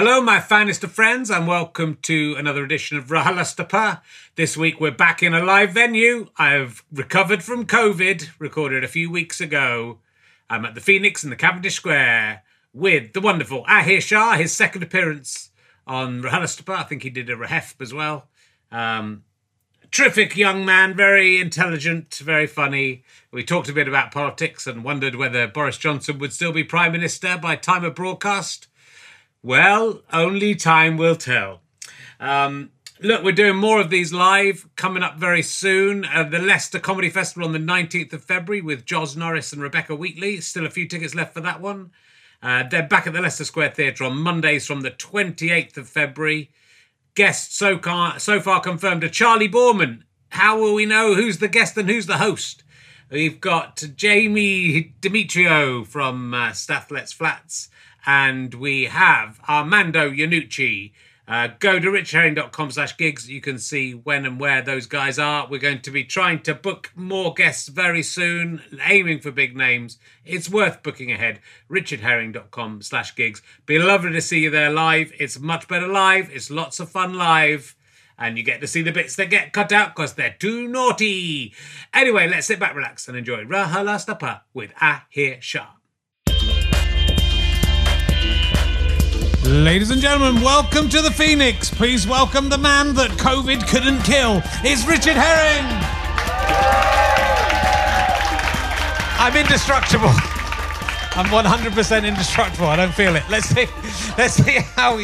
Hello, my finest of friends, and welcome to another edition of RHLSTP. This week we're back in a live venue. I've recovered from COVID, recorded a few weeks ago. I'm at the Phoenix in the Cavendish Square with the wonderful Ahir Shah, his second appearance on RHLSTP. I think he did a Rehef as well. Um, terrific young man, very intelligent, very funny. We talked a bit about politics and wondered whether Boris Johnson would still be Prime Minister by time of broadcast. Well, only time will tell. Um, look, we're doing more of these live coming up very soon. Uh, the Leicester Comedy Festival on the 19th of February with Joz Norris and Rebecca Wheatley. Still a few tickets left for that one. Uh, they're back at the Leicester Square Theatre on Mondays from the 28th of February. Guests so, car- so far confirmed are Charley Boorman. How will we know who's the guest and who's the host? We've got Jamie Demetriou from uh, Flats, and we have Armando Iannucci. Uh, go to richherring.com slash gigs. You can see when and where those guys are. We're going to be trying to book more guests very soon, aiming for big names. It's worth booking ahead. richardherring.com slash gigs. Be lovely to see you there live. It's much better live. It's lots of fun live. And you get to see the bits that get cut out because they're too naughty. Anyway, let's sit back, relax, and enjoy RHLSTP with Ahir Shah. Ladies and gentlemen, welcome to the Phoenix. Please welcome the man that COVID couldn't kill. It's Richard Herring. I'm indestructible. I'm 100% indestructible. I don't feel it. Let's see. Let's see how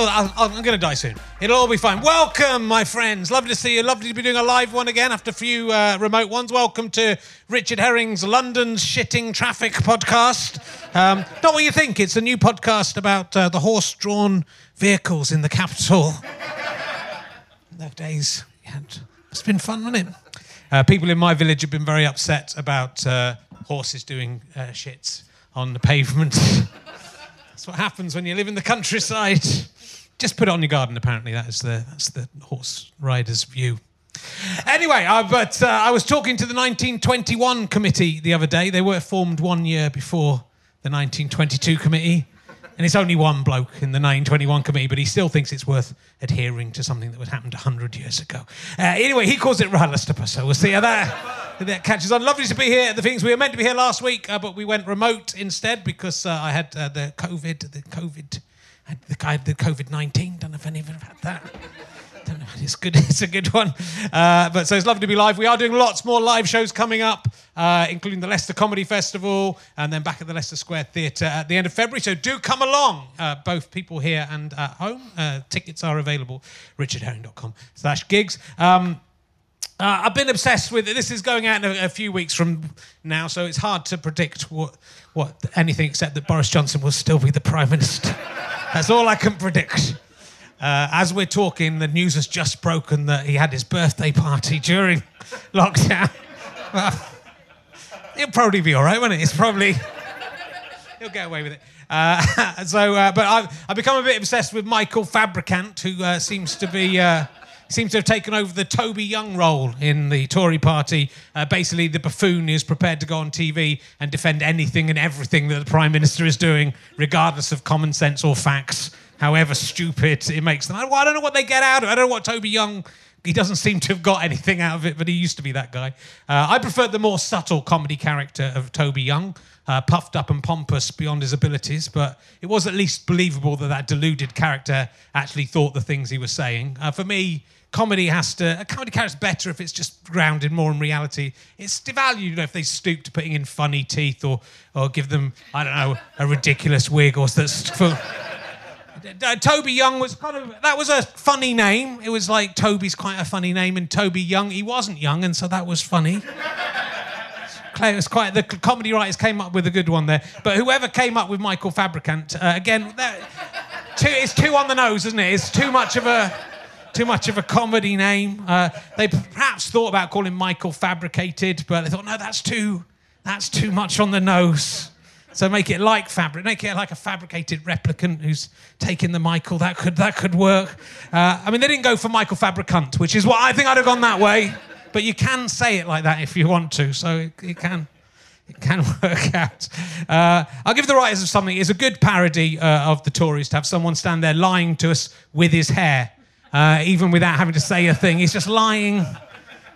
we. i am going to die soon. It'll all be fine. Welcome, my friends. Lovely to see you. Lovely to be doing a live one again after a few uh, remote ones. Welcome to Richard Herring's London's Shitting Traffic podcast. Um, not what you think. It's a new podcast about uh, the horse-drawn vehicles in the capital. the days. It's been fun, hasn't it? Uh, people in my village have been very upset about uh, horses doing uh, shits on the pavement. that's what happens when you live in the countryside. Just put it on your garden. Apparently, that is the that's the horse rider's view. Anyway, but uh, I was talking to the 1921 committee the other day. They were formed one year before the 1922 committee. And it's only one bloke in the 1921 committee, but he still thinks it's worth adhering to something that was happened 100 years ago. Uh, anyway, he calls it RHLSTP, so we'll see how that, that catches on. Lovely to be here the things. We were meant to be here last week, uh, but we went remote instead because uh, I had uh, the COVID, the COVID, the, the COVID 19. Don't know if any of you have had that. It's good. It's a good one. Uh, but so it's lovely to be live. We are doing lots more live shows coming up, uh, including the Leicester Comedy Festival, and then back at the Leicester Square Theatre at the end of February. So do come along, uh, both people here and at home. Uh, tickets are available. RichardHerring.com/slash gigs. Um, uh, I've been obsessed with it. This is going out in a, a, few weeks from now, so it's hard to predict what, what anything except that Boris Johnson will still be the Prime Minister. That's all I can predict. Uh, as we're talking, the news has just broken that he had his birthday party during lockdown. it'll probably be all right, won't it? It's probably he'll get away with it. Uh, so, uh, but I've, I've, become a bit obsessed with Michael Fabricant, who uh, seems to be uh, seems to have taken over the Toby Young role in the Tory party. Uh, basically, the buffoon is prepared to go on TV and defend anything and everything that the Prime Minister is doing, regardless of common sense or facts however stupid it makes them. I don't know what they get out of it. I don't know what Toby Young. He doesn't seem to have got anything out of it, but he used to be that guy. Uh, I preferred the more subtle comedy character of Toby Young, uh, puffed up and pompous beyond his abilities, but it was at least believable that that deluded character actually thought the things he was saying. Uh, for me, comedy has to a comedy character's better if it's just grounded more in reality. It's devalued you know, if they stoop to putting in funny teeth or or give them I don't know a ridiculous wig or that's for uh, Toby Young was kind of that was a funny name. It was like Toby's quite a funny name, and Toby Young he wasn't young, and so that was funny. It was quite the comedy writers came up with a good one there. But whoever came up with Michael Fabricant, uh, again, that, too, it's too on the nose, isn't it? It's too much of a too much of a comedy name. Uh, they perhaps thought about calling Michael Fabricated, but they thought no, that's too that's too much on the nose. So make it like fabric, make it like a fabricated replicant who's taking the Michael. That could that could work. Uh, I mean, they didn't go for Michael Fabricant, which is what I think I'd have gone that way. But you can say it like that if you want to, so it, it can It can work out. Uh, I'll give the writers of something. It's a good parody uh, of the Tories to have someone stand there lying to us with his hair, uh, even without having to say a thing. He's just lying.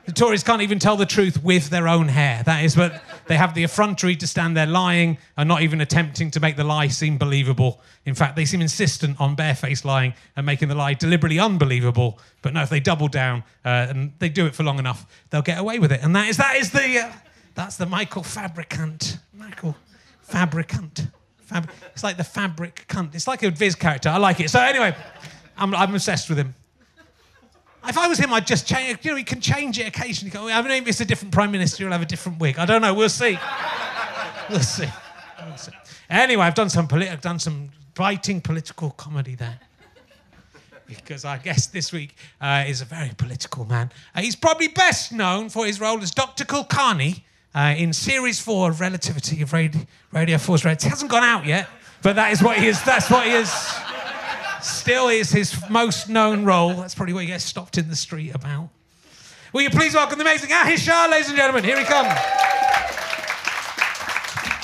The Tories can't even tell the truth with their own hair. That is what they have the effrontery to stand there lying and not even attempting to make the lie seem believable. In fact, they seem insistent on barefaced lying and making the lie deliberately unbelievable. But no, if they double down uh, and they do it for long enough, they'll get away with it. And that is that is the uh, that's the Michael Fabricant. Michael Fabricant. Fab- it's like the fabric cunt. It's like a Viz character. I like it. So anyway, I'm, I'm obsessed with him. If I was him, I'd just change. You know, he can change it occasionally. Go, I mean, if it's a different prime minister, he'll have a different wig. I don't know. We'll see. We'll see. We'll see. Anyway, I've done some politi- I've done some biting political comedy there. Because I guess this week uh, is a very political man. Uh, he's probably best known for his role as Dr. Kulkarni uh, in Series 4 of Relativity of Radio, Radio 4's Relativity. It hasn't gone out yet, but that is what he is. That's what he is still is his most known role. That's probably what he gets stopped in the street about. Will you please welcome the amazing Ahir Shah, ladies and gentlemen? Here he comes.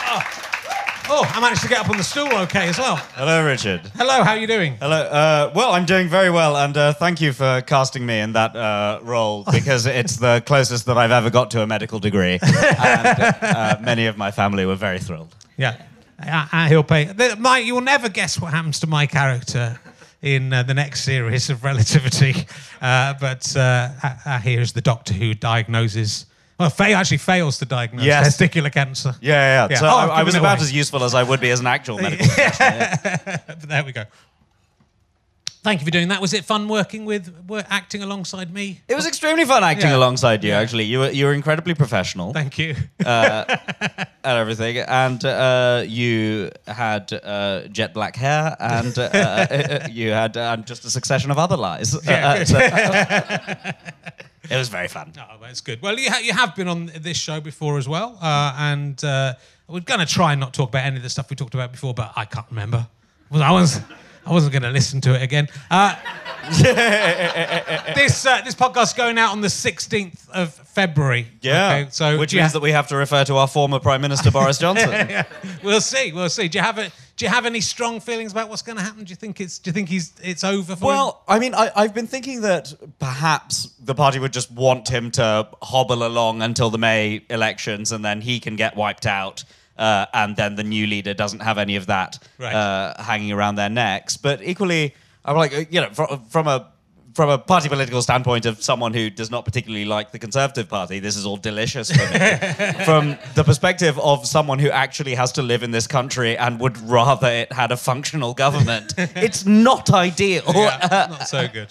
Oh. oh, I managed to get up on the stool okay as well. Hello, Richard. Hello, how are you doing? Hello. Uh, well, I'm doing very well, and uh, thank you for casting me in that uh, role because it's the closest that I've ever got to a medical degree, and uh, many of my family were very thrilled. Yeah, uh, uh, he'll pay. Mike, you will never guess what happens to my character in uh, the next series of Relativity, uh, but uh, uh, here's the doctor who diagnoses. Well, Faye actually fails to diagnose Yes. testicular cancer. Yeah, yeah. Yeah. So Oh, I, I've was about as useful as I would be as an actual medical professional. yeah. But there we go. Thank you for doing that. Was it fun working with, wor- acting alongside me? It was extremely fun acting Yeah. alongside you. Yeah. Actually, you were you were incredibly professional Thank you. and everything, and uh, you had uh, jet black hair, and uh, uh, you had uh, just a succession of other lies. Yeah, Uh, so- it was very fun. Oh, that's good. Well, you, ha- you have been on this show before as well, uh, and uh, we're going to try and not talk about any of the stuff we talked about before, but I can't remember. Well, I was. I wasn't going to listen to it again. Uh, this uh, this podcast's going out on the 16th of February. Yeah. Okay, so which means ha- that we have to refer to our former Prime Minister Boris Johnson. yeah, we'll see. We'll see. Do you have a, Do you have any strong feelings about what's going to happen? Do you think it's Do you think he's it's over for him? Well, I mean, I, I've been thinking that perhaps the party would just want him to hobble along until the May elections, and then he can get wiped out, uh, and then the new leader doesn't have any of that Right. uh, hanging around their necks. But equally, I'm like, uh, you know, from, from a from a party political standpoint of someone who does not particularly like the Conservative Party, this is all delicious for me. from the perspective of someone who actually has to live in this country and would rather it had a functional government, it's not ideal. yeah, not so good.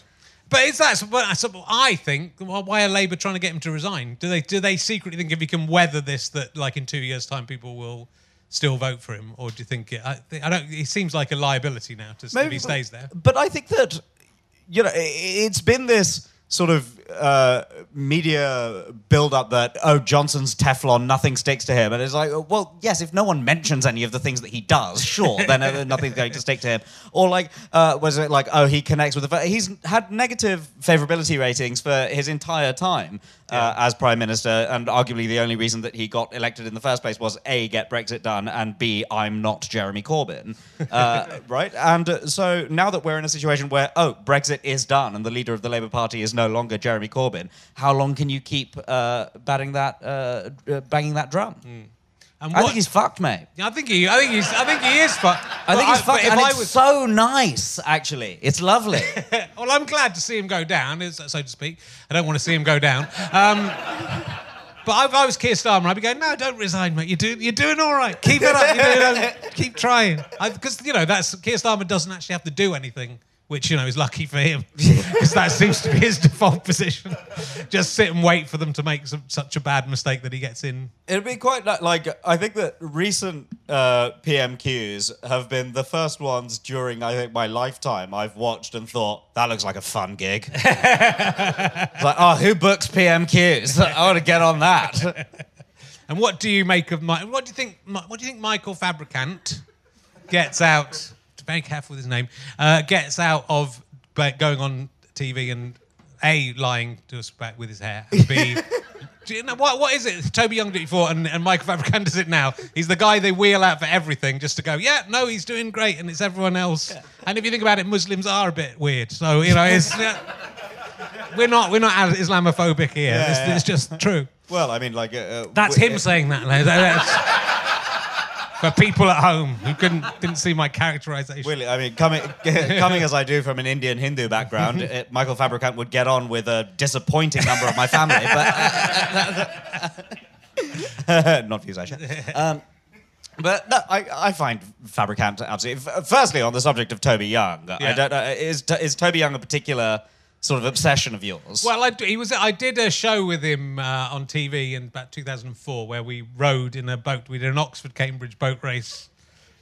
But it's that's but what I think. well, Why are Labour trying to get him to resign? Do they do they secretly think if he can weather this, that like in two years' time people will still vote for him, or do you think it, I, I don't? He seems like a liability now to if he stays there. But I think that you know it's been this sort of uh, media build up that oh Johnson's Teflon, nothing sticks to him, and it's like well yes, if no one mentions any of the things that he does, sure, then uh, nothing's going to stick to him. Or like uh, was it like oh he connects with the he's had negative favorability ratings for his entire time. Uh, as prime minister, and arguably the only reason that he got elected in the first place was a get Brexit done, and b I'm not Jeremy Corbyn, uh, right? And uh, so now that we're in a situation where oh Brexit is done, and the leader of the Labour Party is no longer Jeremy Corbyn, how long can you keep uh, batting that, uh, uh, banging that drum? And I think he's fucked, mate. I think he. I think he's. I think he is. But I think he's but fucked, and I it's was, so nice. Actually, it's lovely. well, I'm glad to see him go down, so to speak. I don't want to see him go down. Um, but if I was Keir Starmer, I'd be going, no, don't resign, mate. You're doing, you're doing all right. Keep it up. You're doing, keep trying. Because, you know, that's Keir Starmer doesn't actually have to do anything, which, you know, is lucky for him. Because that seems to be his default position. Just sit and wait for them to make some, such a bad mistake that he gets in. It'd be quite like I think that recent uh, PMQs have been the first ones during I think my lifetime I've watched and thought that looks like a fun gig. it's like oh, who books PMQs? I want to get on that. And what do you make of my? What do you think? What do you think Michael Fabricant gets out? Very careful with his name. Uh, gets out of going on TV and a lying to us back with his hair, and b Do you know what? What is it? Toby Young did it before, and, and Michael Fabricant does it now. He's the guy they wheel out for everything, just to go, yeah, no, he's doing great, and it's everyone else. And if you think about it, Muslims are a bit weird, so you know, it's we're not we're not Islamophobic here. Yeah, it's, yeah. it's just true. Well, I mean, like. Uh, That's w- him saying that. like, that's- for people at home who couldn't didn't see my characterization. Really, I mean, coming coming as I do from an Indian Hindu background, it, Michael Fabricant would get on with a disappointing number of my family, but not views I share. Um, but no, I, I find Fabricant absolutely. f- Firstly, on the subject of Toby Young, I don't know is is Toby Young a particular sort of obsession of yours? Well, I, he was. I did a show with him uh, on TV in about 2004 where we rowed in a boat. We did an Oxford Cambridge boat race,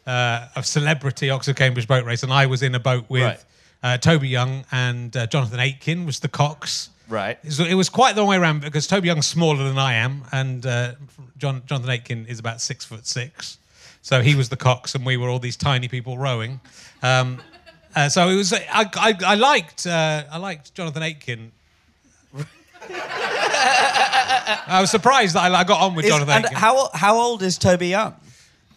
uh, a celebrity Oxford Cambridge boat race, and I was in a boat with Right. uh, Toby Young and uh, Jonathan Aitken was the cox. Right. So it was quite the long way around because Toby Young's smaller than I am, and uh, John, Jonathan Aitken is about six foot six. So he was the cox, and we were all these tiny people rowing. Um, uh, so it was. I, I, I liked. Uh, I liked Jonathan Aitken. I was surprised that I, I got on with Is- Jonathan and Aitken. how how old is Toby Young?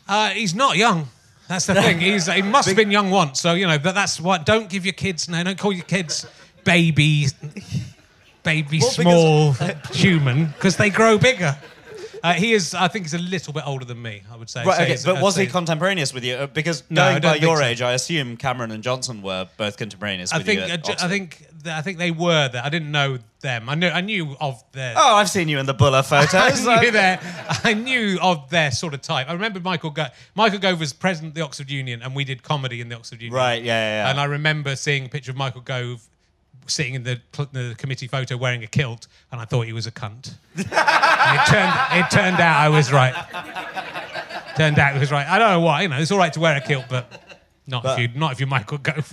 Uh, he's not young. That's the thing. He's he must have been young once. So you know, but that's what. Don't give your kids. No, don't call your kids baby, baby Well, small human because they grow bigger. Uh, he is. I think he's a little bit older than me. I would say. Right, So okay, but was he contemporaneous with you? Uh, Because No, I going don't by think your so. age, I assume Cameron and Johnson were both contemporaneous I with think. you. uh, At ju- I Oxford. think. th- I think they were there. I didn't know them. I knew. I knew of their. Oh, I've seen you in the Buller photos. I knew their, I knew of their sort of type. I remember Michael Gove. Michael Gove was president of the Oxford Union, and we did comedy in the Oxford Union. Right, yeah, yeah, yeah. And I remember seeing a picture of Michael Gove sitting in the, the committee photo wearing a kilt, and I thought he was a cunt. It turned. It turned out I was right. Turned out he was right. I don't know why. You know, it's all right to wear a kilt, but. Not But- if you, not if you're Michael Gove.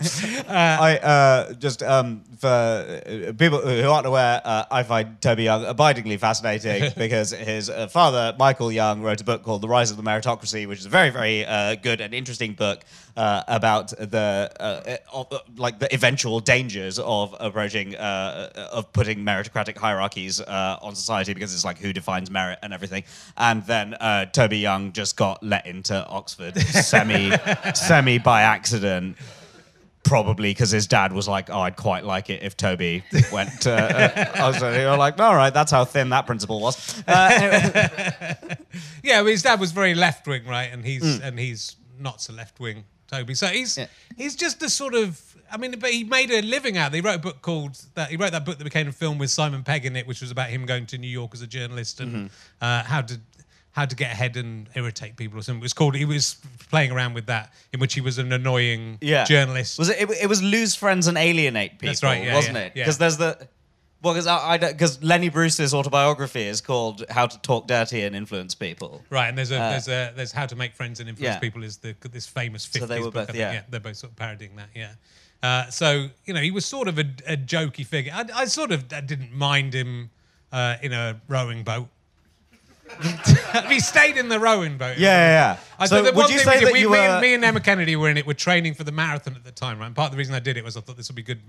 I uh, just um, for uh, people who aren't aware, uh, I find Toby Young abidingly fascinating because his uh, father, Michael Young, wrote a book called The Rise of the Meritocracy, which is a very, very uh, good and interesting book uh, about the uh, of, uh, like the eventual dangers of approaching uh, of putting meritocratic hierarchies uh, on society because it's like who defines merit and everything. And then uh, Toby Young just got let into Oxford semi semi by accident probably because his dad was like, "Oh, I'd quite like it if Toby went." To, uh, I was uh, like, "All right, that's how thin that principle was." Uh, Yeah, but his dad was very left wing, right? And he's and he's not so left wing, Toby. So he's. Yeah. he's just a sort of. I mean, but he made a living out. of it. He wrote a book called that. He wrote that book that became a film with Simon Pegg in it, which was about him going to New York as a journalist and Mm-hmm. uh, how to how to get ahead and irritate people or something. It was called. He was playing around with that, in which he was an annoying yeah, journalist. Was it, it? It was lose friends and alienate people. That's right, yeah, wasn't yeah, it? yeah. Because there's the. Well, because I because Lenny Bruce's autobiography is called "How to Talk Dirty and Influence People." Right, and there's a Uh, there's a there's how to make friends and influence people is the this famous 50s they were book. Both- yeah, they're both sort of parodying that. Yeah. Uh, so you know he was sort of a, a jokey figure. I, I sort of I didn't mind him uh, in a rowing boat. he stayed in the rowing boat. Yeah, yeah. yeah. I so the would you say we that we- you me, were? and, me and Emma Kennedy were in it. We're training for the marathon at the time, right? And part of the reason I did it was I thought this would be good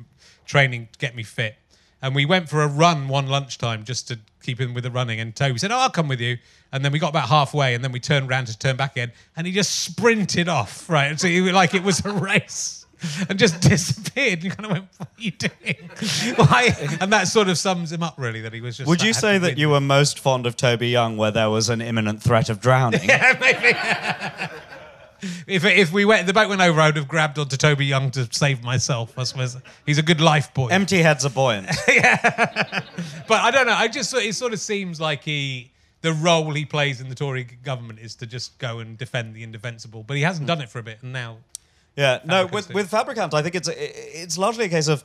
training to get me fit. And we went for a run one lunchtime just to keep in with the running. And Toby said, "Oh, I'll come with you." And then we got about halfway, and then we turned around to turn back again, and he just sprinted off, right? And so he, like it was a race. And just disappeared. You kind of went, "What are you doing?" Why? And that sort of sums him up, really. That he was just. would you say that you were most fond of Toby Young, where there was an imminent threat of drowning? Yeah, maybe. if, if we went, the boat went over, I would have grabbed onto Toby Young to save myself. I suppose he's a good life boy. Empty heads are buoyant. yeah, but I don't know. I just it sort of seems like he the role he plays in the Tory government is to just go and defend the indefensible. But he hasn't done it for a bit, and now Yeah, no, with, do. with Fabricant, I think it's it's largely a case of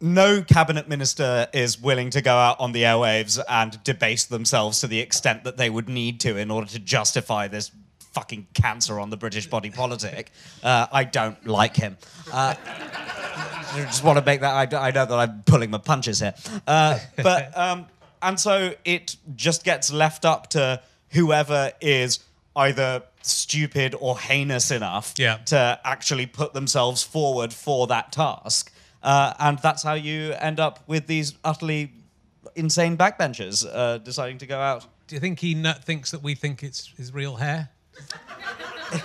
no cabinet minister is willing to go out on the airwaves and debase themselves to the extent that they would need to in order to justify this fucking cancer on the British body politic. Uh, I don't like him. Uh, I just want to make that. I, I know that I'm pulling my punches here, uh, but um, and so it just gets left up to whoever is either stupid or heinous enough Yeah. to actually put themselves forward for that task, uh, and that's how you end up with these utterly insane backbenchers uh, deciding to go out. Do you think he thinks that we think it's his real hair?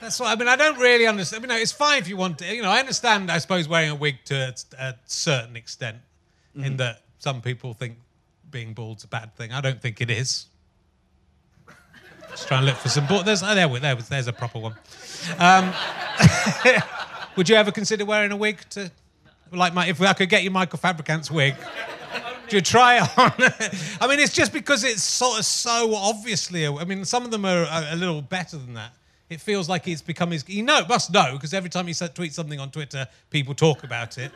That's what I mean. I don't really understand. I mean, no, it's fine if you want to. You know, I understand. I suppose wearing a wig to a, a certain extent, in that some people think being bald's a bad thing. I don't think it is. Just trying to look for some. Bald. There's oh, there, there, there's a proper one. Um, would you ever consider wearing a wig to, like, my, if I could get you Michael Fabricant's wig? Do you try it on? I mean, it's just because it's sort of so obviously. I mean, some of them are a, a little better than that. It feels like it's become his. You know, must know because every time he tweets something on Twitter, people talk about it.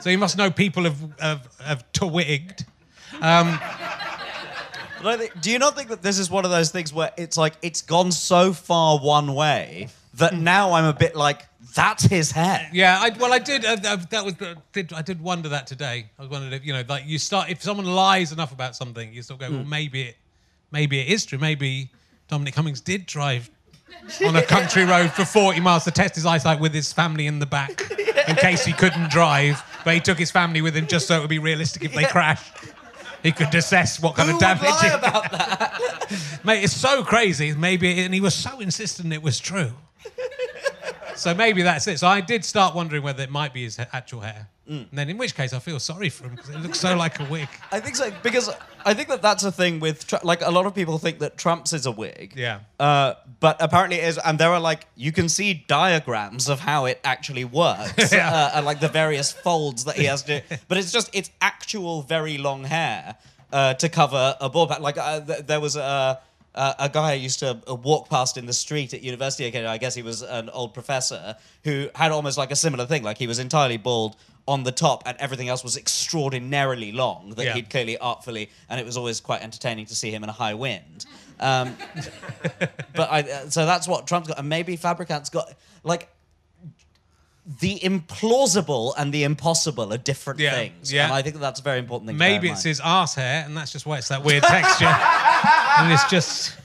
So you must know people have have, have twigged. But I think, do you not think that this is one of those things where it's like it's gone so far one way that now I'm a bit like, that's his hair. Yeah, I, well, I did. Uh, uh, that was uh, did, I did wonder that today. I was wondering if you know, like you start if someone lies enough about something, you still go, well, maybe it, maybe it is true. Maybe Dominic Cummings did drive on a country road for 40 miles to test his eyesight with his family in the back in case he couldn't drive, but he took his family with him just so it would be realistic if they crashed. He could assess what kind Who of would damage. lie it- about that? Mate, it's so crazy. Maybe, and he was so insistent it was true. so maybe that's it. So I did start wondering whether it might be his actual hair. Mm. And then, in which case, I feel sorry for him because it looks so like a wig. I think so because I think that that's a thing with like a lot of people think that Trump's is a wig. Yeah. Uh, but apparently it is, and there are like you can see diagrams of how it actually works, Yeah. uh, and like the various folds that he has to. But it's just it's actual very long hair uh, to cover a ball pat. Like uh, th- there was a. Uh, a guy I used to uh, walk past in the street at university again. I guess he was an old professor who had almost like a similar thing. Like he was entirely bald on the top, and everything else was extraordinarily long. That Yeah. he'd clearly artfully, and it was always quite entertaining to see him in a high wind. Um, but I, uh, so that's what Trump's got, and maybe Fabricant's got like the implausible and the impossible are different Yeah, things. yeah. and I think that that's a very important thing. Maybe it's his arse hair, and that's just why it's that weird texture. and it's just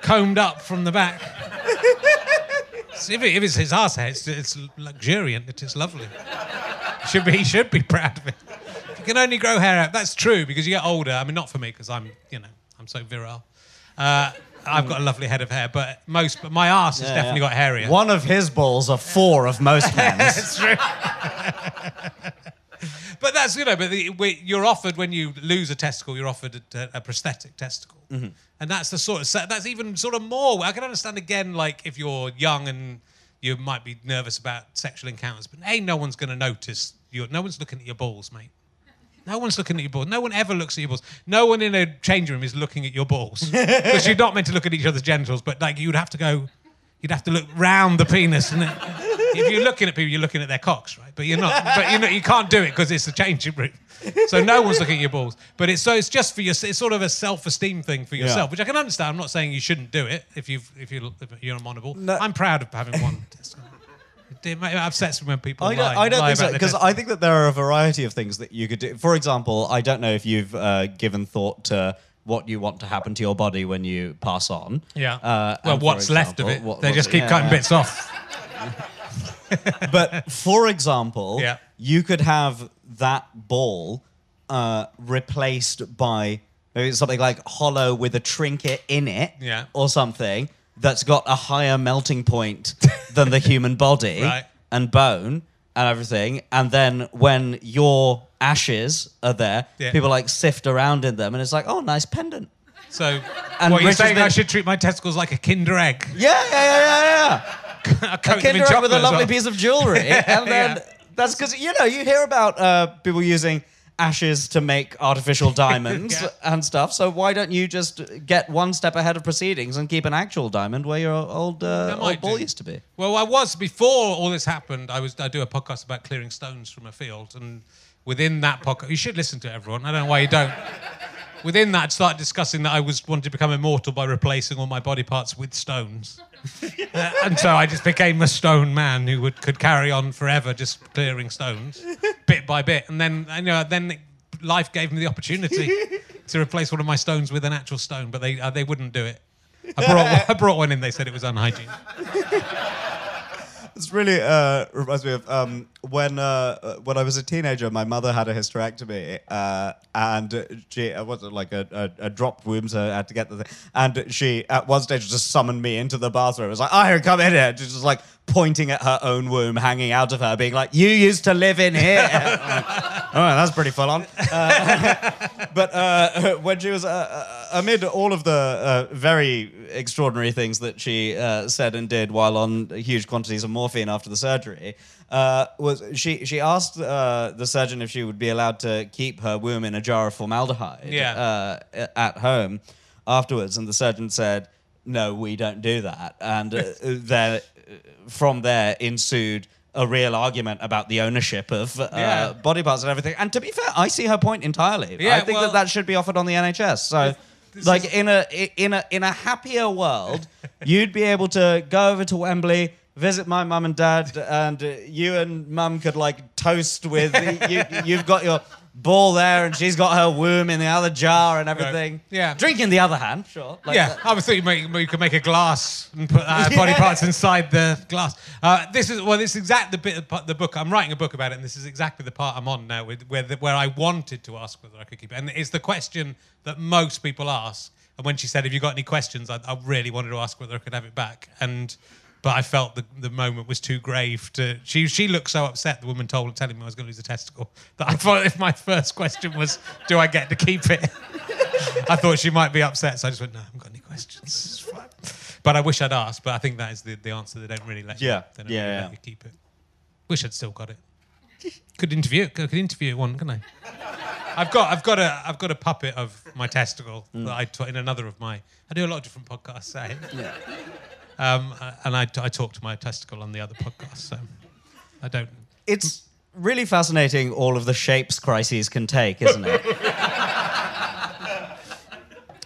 combed up from the back. So if, it, if it's his arse hair, it's, it's luxuriant. It is lovely. Should be, he should be proud of it. If you can only grow hair out, that's true because you get older. I mean, not for me because I'm, you know, I'm so virile. Uh, I've got a lovely head of hair, but most, but my arse has Yeah, definitely yeah. got hairier. One of his balls are four of most men's. That's true. but that's you know, but the, we, you're offered when you lose a testicle, you're offered a, a prosthetic testicle, and that's the sort of that's even sort of more. I can understand again, like if you're young and you might be nervous about sexual encounters, but hey, no one's going to notice. You, no one's looking at your balls, mate. No one's looking at your balls. No one ever looks at your balls. No one in a change room is looking at your balls because you're not meant to look at each other's genitals. But like you'd have to go, you'd have to look round the penis, and if you're looking at people, you're looking at their cocks, right? But you're not. But you know you can't do it because it's a changing room. So no one's looking at your balls. But it's so it's just for your. It's sort of a self-esteem thing for yourself, which I can understand. I'm not saying you shouldn't do it if you've if you if you're a monoball. No. I'm proud of having one. It upsets me when people I don't, lie, I don't think so because. I think that there are a variety of things that you could do. For example, I don't know if you've uh, given thought to what you want to happen to your body when you pass on. Yeah. Uh, well, what's left of it? what- they just keep yeah, cutting yeah. bits off. But for example, Yeah. you could have that ball uh, replaced by maybe something like hollow with a trinket in it, Yeah. or something that's got a higher melting point than the human body Right. and bone and everything. And then when your ashes are there, Yeah. people like sift around in them, and it's like, oh, nice pendant. So, And what you're Rich saying? I should treat my testicles like a Kinder egg. Yeah, yeah, yeah, yeah, yeah. A Kinder Egg with a lovely well. piece of jewelry, and then Yeah. that's because you know you hear about uh, people using ashes to make artificial diamonds Yeah. and stuff. So why don't you just get one step ahead of proceedings and keep an actual diamond where your old uh, old ball do. used to be? Well, I was before all this happened. I was I do a podcast about clearing stones from a field, and within that podcast, you should listen to it, everyone. I don't know why you don't. Within that, I started discussing that I was wanted to become immortal by replacing all my body parts with stones, Uh, and so I just became a stone man who would could carry on forever, just clearing stones, bit by bit, and then you know then life gave me the opportunity to replace one of my stones with an actual stone, but they uh, they wouldn't do it. I brought I brought one in. They said it was unhygienic. This really uh, reminds me of um, when uh, when I was a teenager, my mother had a hysterectomy, uh, and she uh, was like a, a, a dropped womb, so I had to get the thing. And she at one stage just summoned me into the bathroom. It was like, "Oh, come in here!" She's just like pointing at her own womb hanging out of her, being like, "You used to live in here." like, right, that's pretty full on. Uh, but uh, when she was uh, uh, amid all of the uh, very extraordinary things that she uh, said and did while on huge quantities of morphine after the surgery, uh, was she she asked uh, the surgeon if she would be allowed to keep her womb in a jar of formaldehyde Yeah. uh, at home afterwards, and the surgeon said, "No, we don't do that." And uh, then from there ensued. A real argument about the ownership of uh, Yeah. body parts and everything. And to be fair, I see her point entirely. Yeah, I think well- that that should be offered on the NHS. So, like is- in a in a in a happier world, you'd be able to go over to Wembley, visit my mum and dad, and uh, you and mum could like toast with you. You've got your ball there, and she's got her womb in the other jar and everything. Yeah. drink in the other hand, sure. Like yeah, that. I was thinking make, you could make a glass and put uh, body Yeah. parts inside the glass. Uh, this is well, this is exactly the bit of the book. I'm writing a book about it, and this is exactly the part I'm on now, with, where the, where I wanted to ask whether I could keep it, and it's the question that most people ask. And when she said, "Have you got any questions?" I, I really wanted to ask whether I could have it back, and but I felt the, the moment was too grave to. She she looked so upset. The woman told telling me I was going to lose a testicle that I thought if my first question was, "Do I get to keep it?" I thought she might be upset, so I just went, "No, I haven't got any questions." But I wish I'd asked. But I think that is the, the answer. They don't really let you. Yeah. Don't Yeah, really yeah. you keep it. Wish I'd still got it. Could interview. Could, could interview one, couldn't I? I've got, I've got a, I've got a puppet of my testicle Mm. that I taught in another of my. I do a lot of different podcasts. Say. Um, and I, I talk to my testicle on the other podcast, so I don't. It's really fascinating all of the shapes crises can take, isn't it?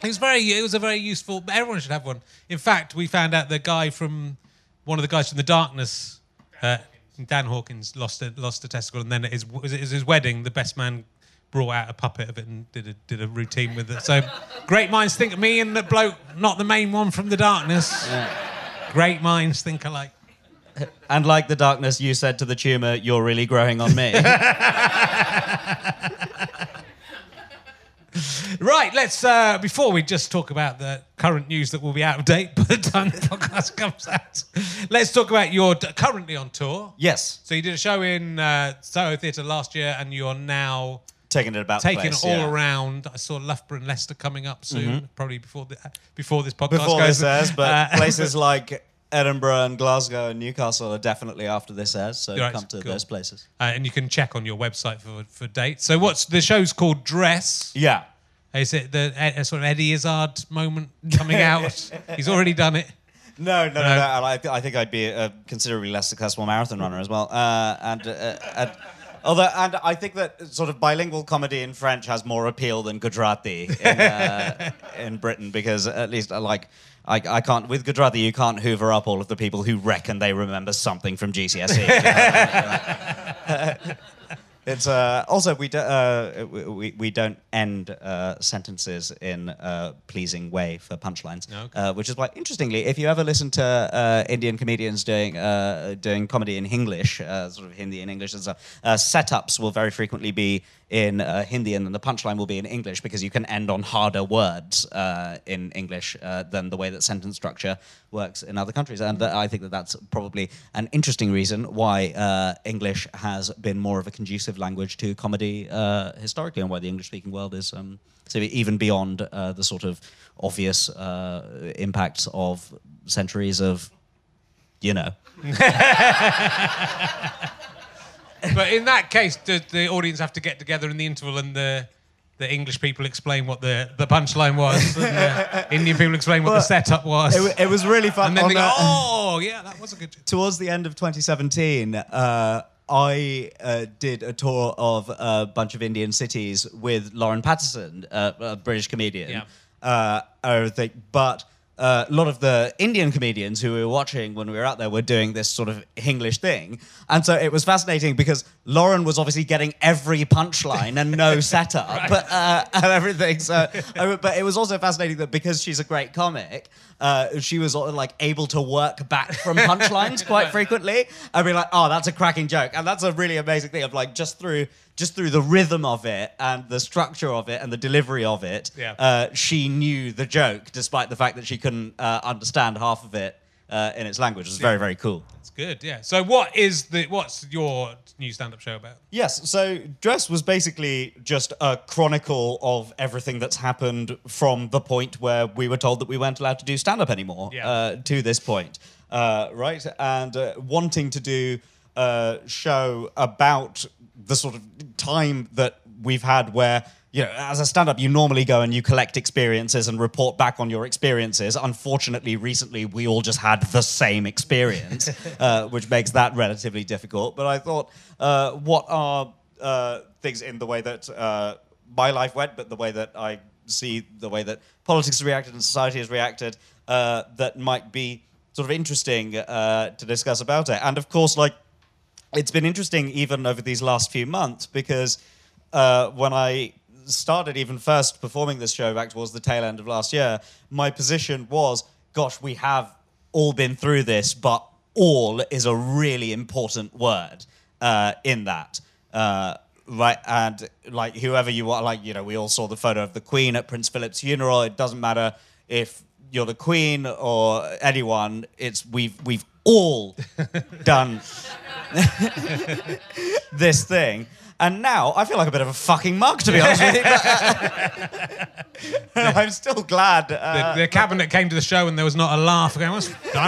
It was very. It was a very useful. Everyone should have one. In fact, we found out the guy from one of the guys from the Darkness, uh, Dan Hawkins, lost a lost a testicle, and then at his was it his wedding. The best man brought out a puppet of it and did a did a routine with it. So great minds think. Me and the bloke, not the main one from the Darkness. Great minds think alike. and like the darkness, you said to the tumor, "You're really growing on me." Right, let's uh, before we just talk about the current news that will be out of date by the time the podcast comes out. Let's talk about your currently on tour. yes, So you did a show in uh, Soho Theatre last year, and you're now taking it about taking place, it all yeah. Mm-hmm. around. I saw Loughborough and Leicester coming up soon, probably before the, before this podcast before goes. this airs, but Uh, places like Edinburgh and Glasgow and Newcastle are definitely after this airs, so Right, come to cool. those places. uh, and you can check on your website for for dates. So what's the show's called? Dress. Yeah. Is it the uh, sort of Eddie Izzard moment coming out? He's already done it. No, no, no, No. no. and I, I think I'd be a considerably less successful marathon runner as well. Uh, and, uh, and although, and I think that sort of bilingual comedy in French has more appeal than Gujarati in, uh, in Britain because at least I like. I, I can't with Gujarati. You can't hoover up all of the people who reckon they remember something from GCSE. It's uh, also we, do, uh, we we don't end uh, sentences in a pleasing way for punchlines, Okay. uh, which is why interestingly, if you ever listen to uh, Indian comedians doing uh, doing comedy in English, uh, sort of Hindi and English and stuff, uh, setups will very frequently be in uh, Hindi and then the punchline will be in English because you can end on harder words uh, in English uh, than the way that sentence structure works in other countries, and uh, I think that that's probably an interesting reason why uh, English has been more of a conducive language to comedy uh, historically, and why the English-speaking world is um, so even beyond uh, the sort of obvious impacts of centuries of, you know. But in that case, does the audience have to get together in the interval and the the English people explain what the, the punchline was, and the Indian people explain what the setup was, It, it was really fun. and then they go, "Oh, yeah, that was a good." towards the end of 2017, uh, I uh, did a tour of a bunch of Indian cities with Lauren Pattison, uh, a British comedian. Yeah. Uh, everything, but uh, a lot of the Indian comedians who we were watching when we were out there were doing this sort of English thing. And so it was fascinating because Lauren was obviously getting every punchline and no setup but, uh, and everything. So, but it was also fascinating that because she's a great comic, uh, she was like able to work back from punchlines quite frequently. I'd be like, oh, that's a cracking joke. And that's a really amazing thing of like just through just through the rhythm of it and the structure of it and the delivery of it, Yeah. uh, she knew the joke, despite the fact that she couldn't uh, understand half of it uh, in its language. It's very, very cool. It's good. Yeah. So what is the what's your new stand-up show about? Yes, so Dress was basically just a chronicle of everything that's happened from the point where we were told that we weren't allowed to do stand up anymore Yeah. uh, to this point. Uh, right? And uh, wanting to do a show about the sort of time that we've had where. You know, as a stand-up, you normally go and you collect experiences and report back on your experiences. Unfortunately, recently we all just had the same experience, uh, which makes that relatively difficult. But I thought, uh, what are uh, things in the way that uh, my life went, but the way that I see the way that politics has reacted and society has reacted, uh, that might be sort of interesting uh, to discuss about it. And of course, like it's been interesting even over these last few months because uh, when I started even first performing this show back towards the tail end of last year, my position was, gosh, we have all been through this, but all is a really important word uh, in that. Uh, right, and like whoever you are, like you know, we all saw the photo of the Queen at Prince Philip's funeral. It doesn't matter if you're the Queen or anyone. It's we've we've all done this thing. And now I feel like a bit of a fucking mug, to be honest with you. But, I'm still glad. The, Uh, the cabinet came to the show and there was not a laugh. Going, I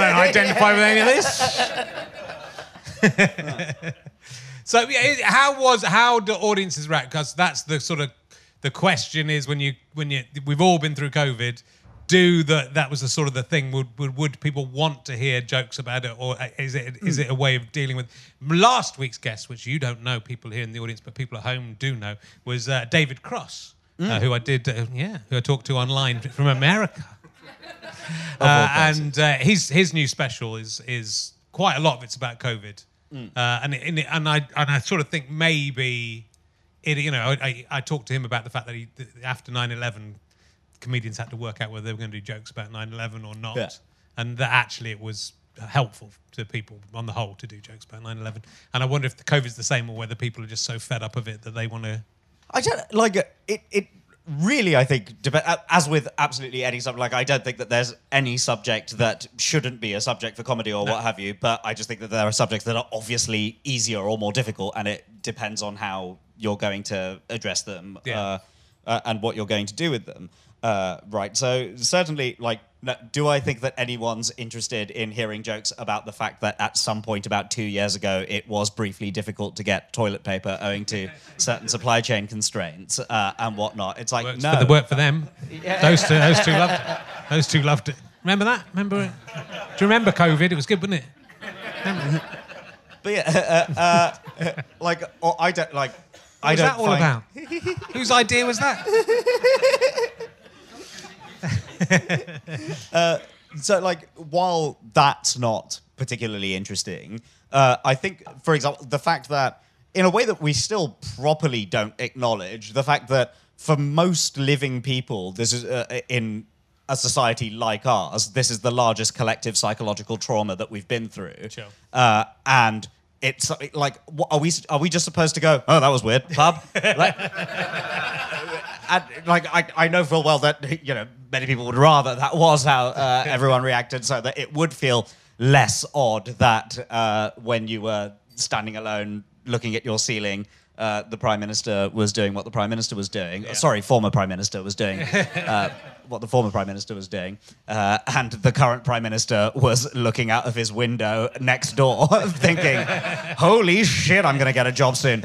don't identify with any of this. so, yeah, how was how do audiences react? Because that's the sort of the question is when you when you we've all been through COVID. Do that? That was the sort of the thing. Would, would would people want to hear jokes about it, or is it is it a way of dealing with? Last week's guest, which you don't know, people here in the audience, but people at home do know, was uh, David Cross, uh, who I did, uh, yeah, who I talked to online from America. Uh, and uh, his his new special is is quite a lot of it's about COVID, uh, and it, and, it, and I and I sort of think maybe it you know I, I, I talked to him about the fact that he after 9-11, comedians had to work out whether they were going to do jokes about 9-11 or not, Yeah. and that actually it was helpful to people on the whole to do jokes about 9-11 and i wonder if the covid's the same or whether people are just so fed up of it that they want to I don't like uh, it. It really, I think, as with absolutely any subject, like I don't think that there's any subject that shouldn't be a subject for comedy or what have you. But I just think that there are subjects that are obviously easier or more difficult, and it depends on how you're going to address them Yeah. uh, uh, and what you're going to do with them. Uh, right. So certainly, like, do I think that anyone's interested in hearing jokes about the fact that at some point about two years ago it was briefly difficult to get toilet paper owing to certain supply chain constraints uh, and whatnot? It's like works no. for the work for them. Those two, those two loved it. Those two loved it. Remember that? Remember it? Do you remember COVID? It was good, wasn't it? But yeah, uh, uh, like or I don't like. I What was don't that all find- about? Whose idea was that? so like while that's not particularly interesting uh, i think for example the fact that in a way that we still properly don't acknowledge the fact that for most living people this is uh, in a society like ours this is the largest collective psychological trauma that we've been through Sure. uh, and it's like what, are we are we just supposed to go oh that was weird pub like, and like I, I know full well that you know many people would rather that was how uh, everyone reacted, so that it would feel less odd that uh, when you were standing alone looking at your ceiling, uh, the prime minister was doing what the prime minister was doing. Sorry, former prime minister was doing uh, what the former prime minister was doing, uh, and the current prime minister was looking out of his window next door, thinking, "Holy shit, I'm going to get a job soon."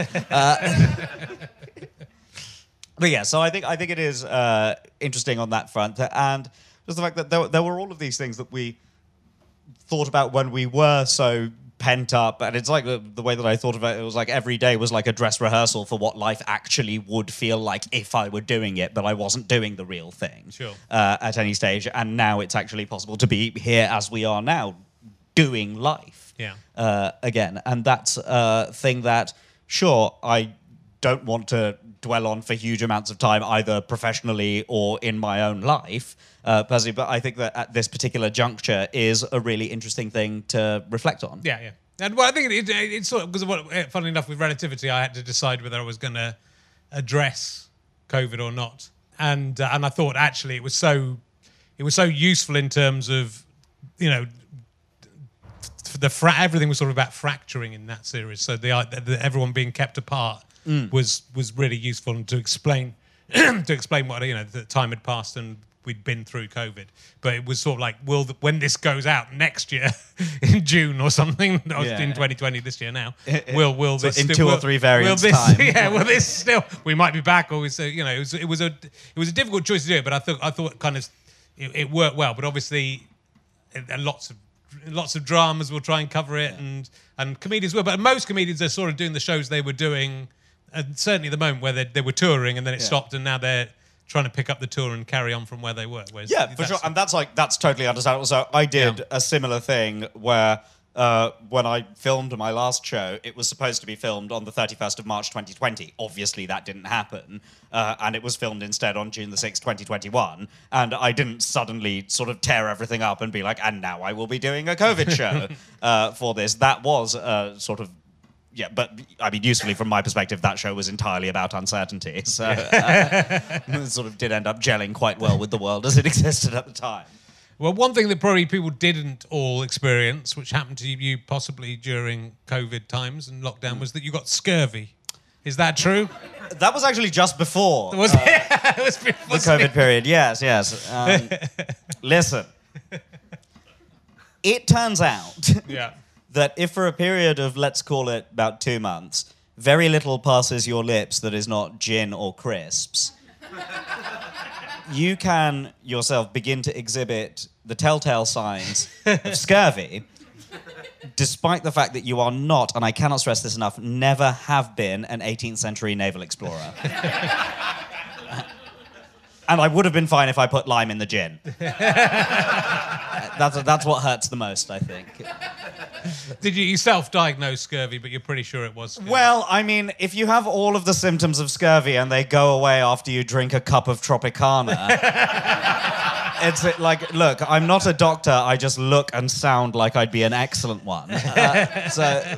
But yeah, so I think I think it is uh, interesting on that front, and just the fact that there, there were all of these things that we thought about when we were so pent up, and it's like the, the way that I thought about it, it was like every day was like a dress rehearsal for what life actually would feel like if I were doing it, but I wasn't doing the real thing Sure. uh, at any stage. And now it's actually possible to be here as we are now, doing life Yeah. uh, again. And that's a thing that, sure, I don't want to dwell on for huge amounts of time, either professionally or in my own life, uh, personally. But I think that at this particular juncture is a really interesting thing to reflect on. Yeah, yeah. And well, I think it, it, it's sort of because what, eh, funnily enough, with relativity, I had to decide whether I was going to address COVID or not, and uh, and I thought actually it was so it was so useful in terms of you know the fra- everything was sort of about fracturing in that series. So the, the everyone being kept apart Mm. was was really useful and to explain to explain what you know the time had passed and we'd been through COVID. But it was sort of like, will the, when this goes out next year in June or something, or Yeah. in 2020 this year now, eh, eh, will will So this in still- two or three variants will this, time. Yeah, will this still? We might be back, or we say, you know, it was it was a it was a difficult choice to do, it, but I thought I thought kind of it, it worked well. But obviously, lots of lots of dramas will try and cover it and and comedians will but most comedians are sort of doing the shows they were doing and certainly the moment where they, they were touring and then it Yeah. stopped and now they're trying to pick up the tour and carry on from where they were Whereas Yeah, for sure. And that's like that's totally understandable. So I did Yeah. a similar thing where uh, when I filmed my last show, it was supposed to be filmed on the 31st of March 2020. Obviously, that didn't happen. Uh, and it was filmed instead on June the 6th, 2021. And I didn't suddenly sort of tear everything up and be like, and now I will be doing a COVID show uh, for this. That was uh, sort of yeah, but I mean, usefully from my perspective, that show was entirely about uncertainty. So uh, it sort of did end up gelling quite well with the world as it existed at the time. well one thing that probably people didn't all experience which happened to you possibly during covid times and lockdown was that you got scurvy is that true That was actually just before was it, it was the COVID period. Yes, yes. Um, listen, it turns out yeah that if for a period of, let's call it about two months, very little passes your lips that is not gin or crisps, you can yourself begin to exhibit the telltale signs of scurvy, despite the fact that you are not, and I cannot stress this enough, never have been an 18th century naval explorer. And I would have been fine if I put lime in the gin. that's, that's what hurts the most, I think. did you, you self-diagnose scurvy but you're pretty sure it was scurvy? Well, I mean, if you have all of the symptoms of scurvy and they go away after you drink a cup of Tropicana, it's uh, like, look, I'm not a doctor. I just look and sound like I'd be an excellent one. Uh, so,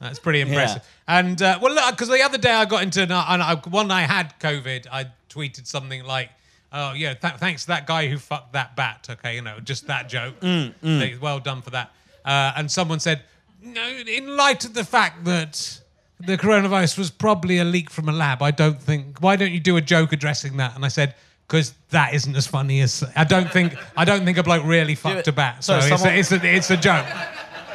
That's pretty impressive. And uh, well, look, because the other day I got into and I, one I had COVID. I tweeted something like, "Oh yeah, th- thanks to that guy who fucked that bat." Okay, you know, just that joke. Like, Well done for that. Uh, and someone said, "No, in light of the fact that." The coronavirus was probably a leak from a lab. I don't think. Why don't you do a joke addressing that? And I said, because that isn't as funny as I don't think. I don't think a bloke really fucked a bat. So it's, someone- a, it's a it's a joke.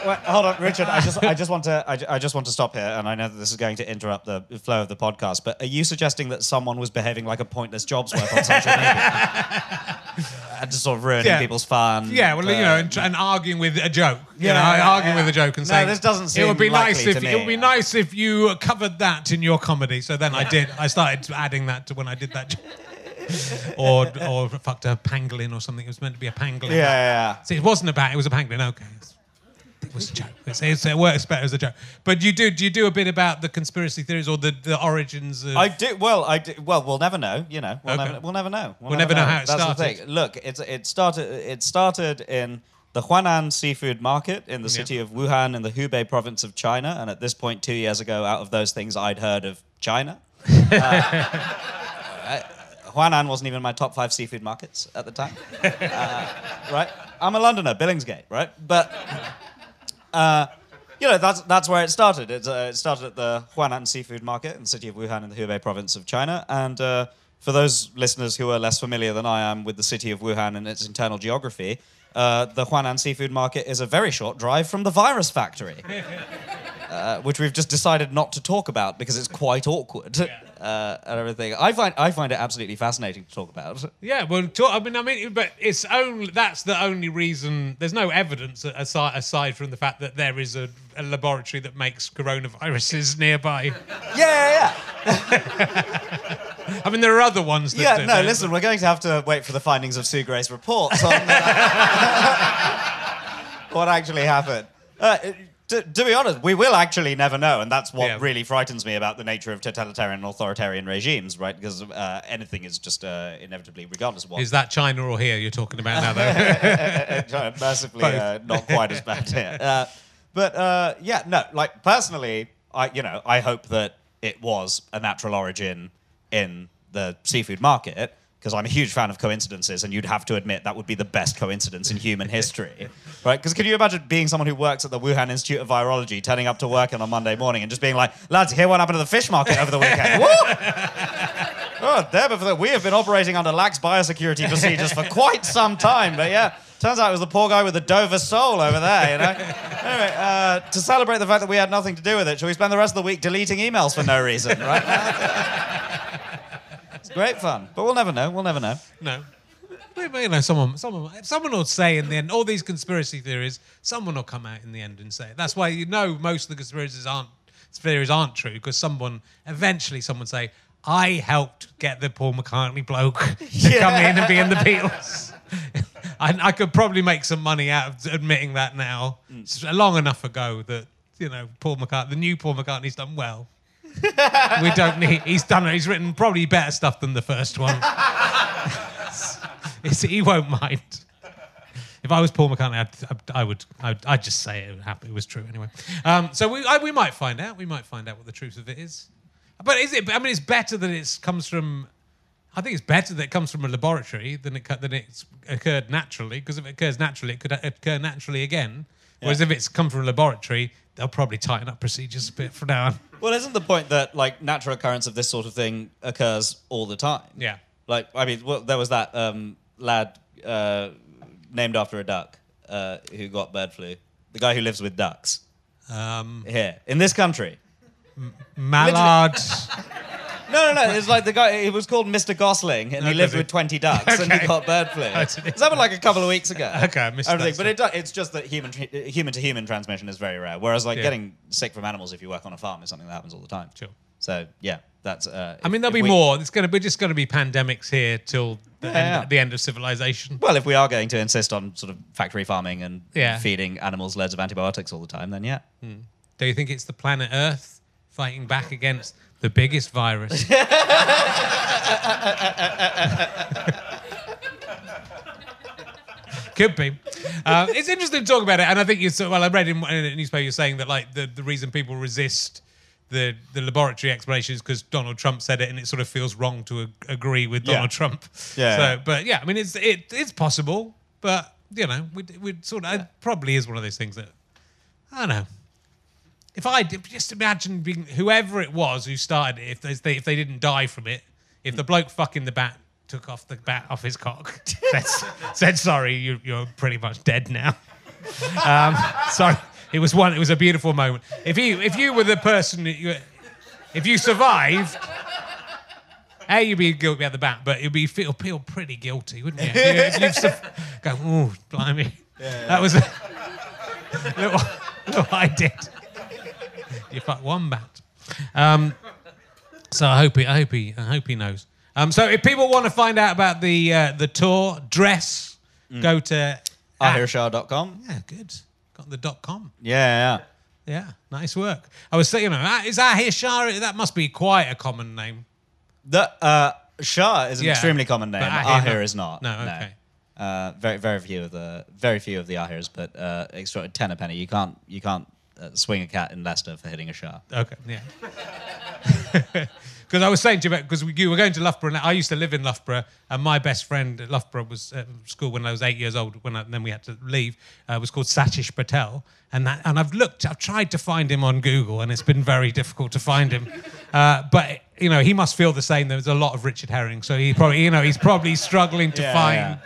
Wait, hold on, Richard. I just, I just want to, I, I just want to stop here, and I know that this is going to interrupt the flow of the podcast. But are you suggesting that someone was behaving like a pointless jobs worth on social media, and just sort of ruining Yeah. people's fun? Yeah, well, you uh, know, and, and arguing with a joke. You Yeah, know, arguing yeah. with a joke and No, saying this doesn't seem." it would be nice if it would be nice if you covered that in your comedy. So then I did. I started adding that to when I did that. joke. or or fucked a pangolin or something. It was meant to be a pangolin. Yeah, yeah, yeah. See, it wasn't a bat. It was a pangolin. Okay. It was a joke. It's, it's, it works better as a joke. But you do do you do a bit about the conspiracy theories or the, the origins of I do well. I do, well. We'll never know. You know. We'll, Okay. never, we'll never know. We'll never know how it That's started. The thing. Look, it's it started. It started in the Huanan seafood market in the Yeah. city of Wuhan in the Hubei province of China. And at this point, two years ago, out of those things, I'd heard of China. Uh, Huanan wasn't even my top five seafood markets at the time. Uh, right? I'm a Londoner, Billingsgate, right? But uh, you know, that's that's where it started. It, uh, it started at the Huanan Seafood Market in the city of Wuhan in the Hubei province of China. And uh, for those listeners who are less familiar than I am with the city of Wuhan and its internal geography, uh, the Huanan Seafood Market is a very short drive from the virus factory. uh, which we've just decided not to talk about because it's quite awkward uh, and everything. I find I find it absolutely fascinating to talk about. Yeah, well, talk, I mean, I mean, but it's only that's the only reason. There's no evidence aside aside from the fact that there is a, a laboratory that makes coronaviruses nearby. Yeah, yeah, yeah. I mean, there are other ones. That yeah. do, No, listen, we're going to have to wait for the findings of Sue Gray's reports on uh, what actually happened. Uh, to, to be honest, we will actually never know, and that's what Yeah. really frightens me about the nature of totalitarian and authoritarian regimes, right? Because uh, anything is just uh, inevitably, regardless of what. Is that China or here you're talking about now, though? Mercifully, Both. uh, not quite as bad here. Uh, but uh, yeah, no, like personally, I you know I hope that it was a natural origin in the seafood market because I'm a huge fan of coincidences, and you'd have to admit that would be the best coincidence in human history, right? Because can you imagine being someone who works at the Wuhan Institute of Virology, turning up to work on a Monday morning and just being like, "Lads, hear what happened to the fish market over the weekend?" Oh, it for. We have been operating under lax biosecurity procedures for quite some time. But yeah, turns out it was the poor guy with the Dover sole over there, you know? anyway, uh, to celebrate the fact that we had nothing to do with it, shall we spend the rest of the week deleting emails for no reason, right? Great fun. But we'll never know. We'll never know. no. But, you know, someone, someone, someone will say in the end, all these conspiracy theories, someone will come out in the end and say it. That's why you know most of the conspiracies aren't theories aren't true because someone eventually someone say, I helped get the Paul McCartney bloke to come in and be in the Beatles. I, I could probably make some money out of admitting that now. Mm. It's long enough ago that you know Paul McCartney, the new Paul McCartney's done well. we don't need. He's done. He's written probably better stuff than the first one. It's- he won't mind. If I was Paul McCartney, I'd, I would, I'd, I'd just say it, it was true anyway. Um, so we, I, we might find out. We might find out what the truth of it is. But is it? I mean, it's better that it comes from. I think it's better that it comes from a laboratory than it than it's occurred naturally. Because if it occurs naturally, it could occur naturally again. Whereas if it's come from a laboratory, they'll probably tighten up procedures a bit from now on. Well, isn't the point that like natural occurrence of this sort of thing occurs all the time? Yeah. Like, I mean, well, there was that um, lad uh, named after a duck uh, who got bird flu. The guy who lives with ducks Um, here in this country. Mallard. No, no, no. It's like the guy. He was called Mr. Gosling, and he Okay. lived with twenty ducks, and he got bird flu. That's it. Happened like a couple of weeks ago. Okay, I missed Everything. that But it do, it's just that human human to human transmission is very rare. Whereas like Yeah. getting sick from animals if you work on a farm is something that happens all the time. Sure. So yeah, that's. Uh, I mean, there'll if be we- more. It's going to be just going to be pandemics here till the, Yeah, end, yeah. the end of civilization. Well, if we are going to insist on sort of factory farming and Yeah. feeding animals loads of antibiotics all the time, then yeah. Do you think it's the planet Earth fighting back against the biggest virus? Could be. Uh, it's interesting to talk about it, and I think you. So, well, I read in, in a newspaper you're saying that like the, the reason people resist the the laboratory explanation is because Donald Trump said it, and it sort of feels wrong to ag- agree with Yeah. Donald Trump. Yeah, So, but yeah, I mean, it's it, it's possible, but you know, we we sort of it probably is one of those things that I don't know. If I did, just imagine being whoever it was who started it, if they, if they didn't die from it, if the bloke fucking the bat took off the bat off his cock, said, sorry, you, you're pretty much dead now. Um, sorry, it was one. It was a beautiful moment. If you if you were the person, that you, if you survived. A, you'd be guilty at the bat, but you'd be feel feel pretty guilty, wouldn't you? You- sur- go, ooh, blimey, that was a little, little I did. One bat. Um, so I hope he, I hope he, I hope he knows. Um, so if people want to find out about the uh, the tour dress, go to Ahirshah.com. Yeah, good. Got the dot com. Yeah, yeah. Yeah, nice work. I was saying, you know, ah, is Ahir Shah? That must be quite a common name. The uh, Shah is an Yeah. extremely common name. Ahir, Ahir no. is not. No, okay. Uh, very, very few of the very few of the Ahirs, but uh, extra ten a penny. You can't, you can't uh, swing a cat in Leicester for hitting a Shah. Okay, yeah. Because I was saying to you, because we, you were going to Loughborough, and I used to live in Loughborough, and my best friend at Loughborough was at school when I was eight years old. When I, then we had to leave, uh, was called Satish Patel, and that, and I've looked, I've tried to find him on Google, and it's been very difficult to find him. Uh, but you know, he must feel the same. There's a lot of Richard Herring, so he probably, you know, he's probably struggling to Yeah, find.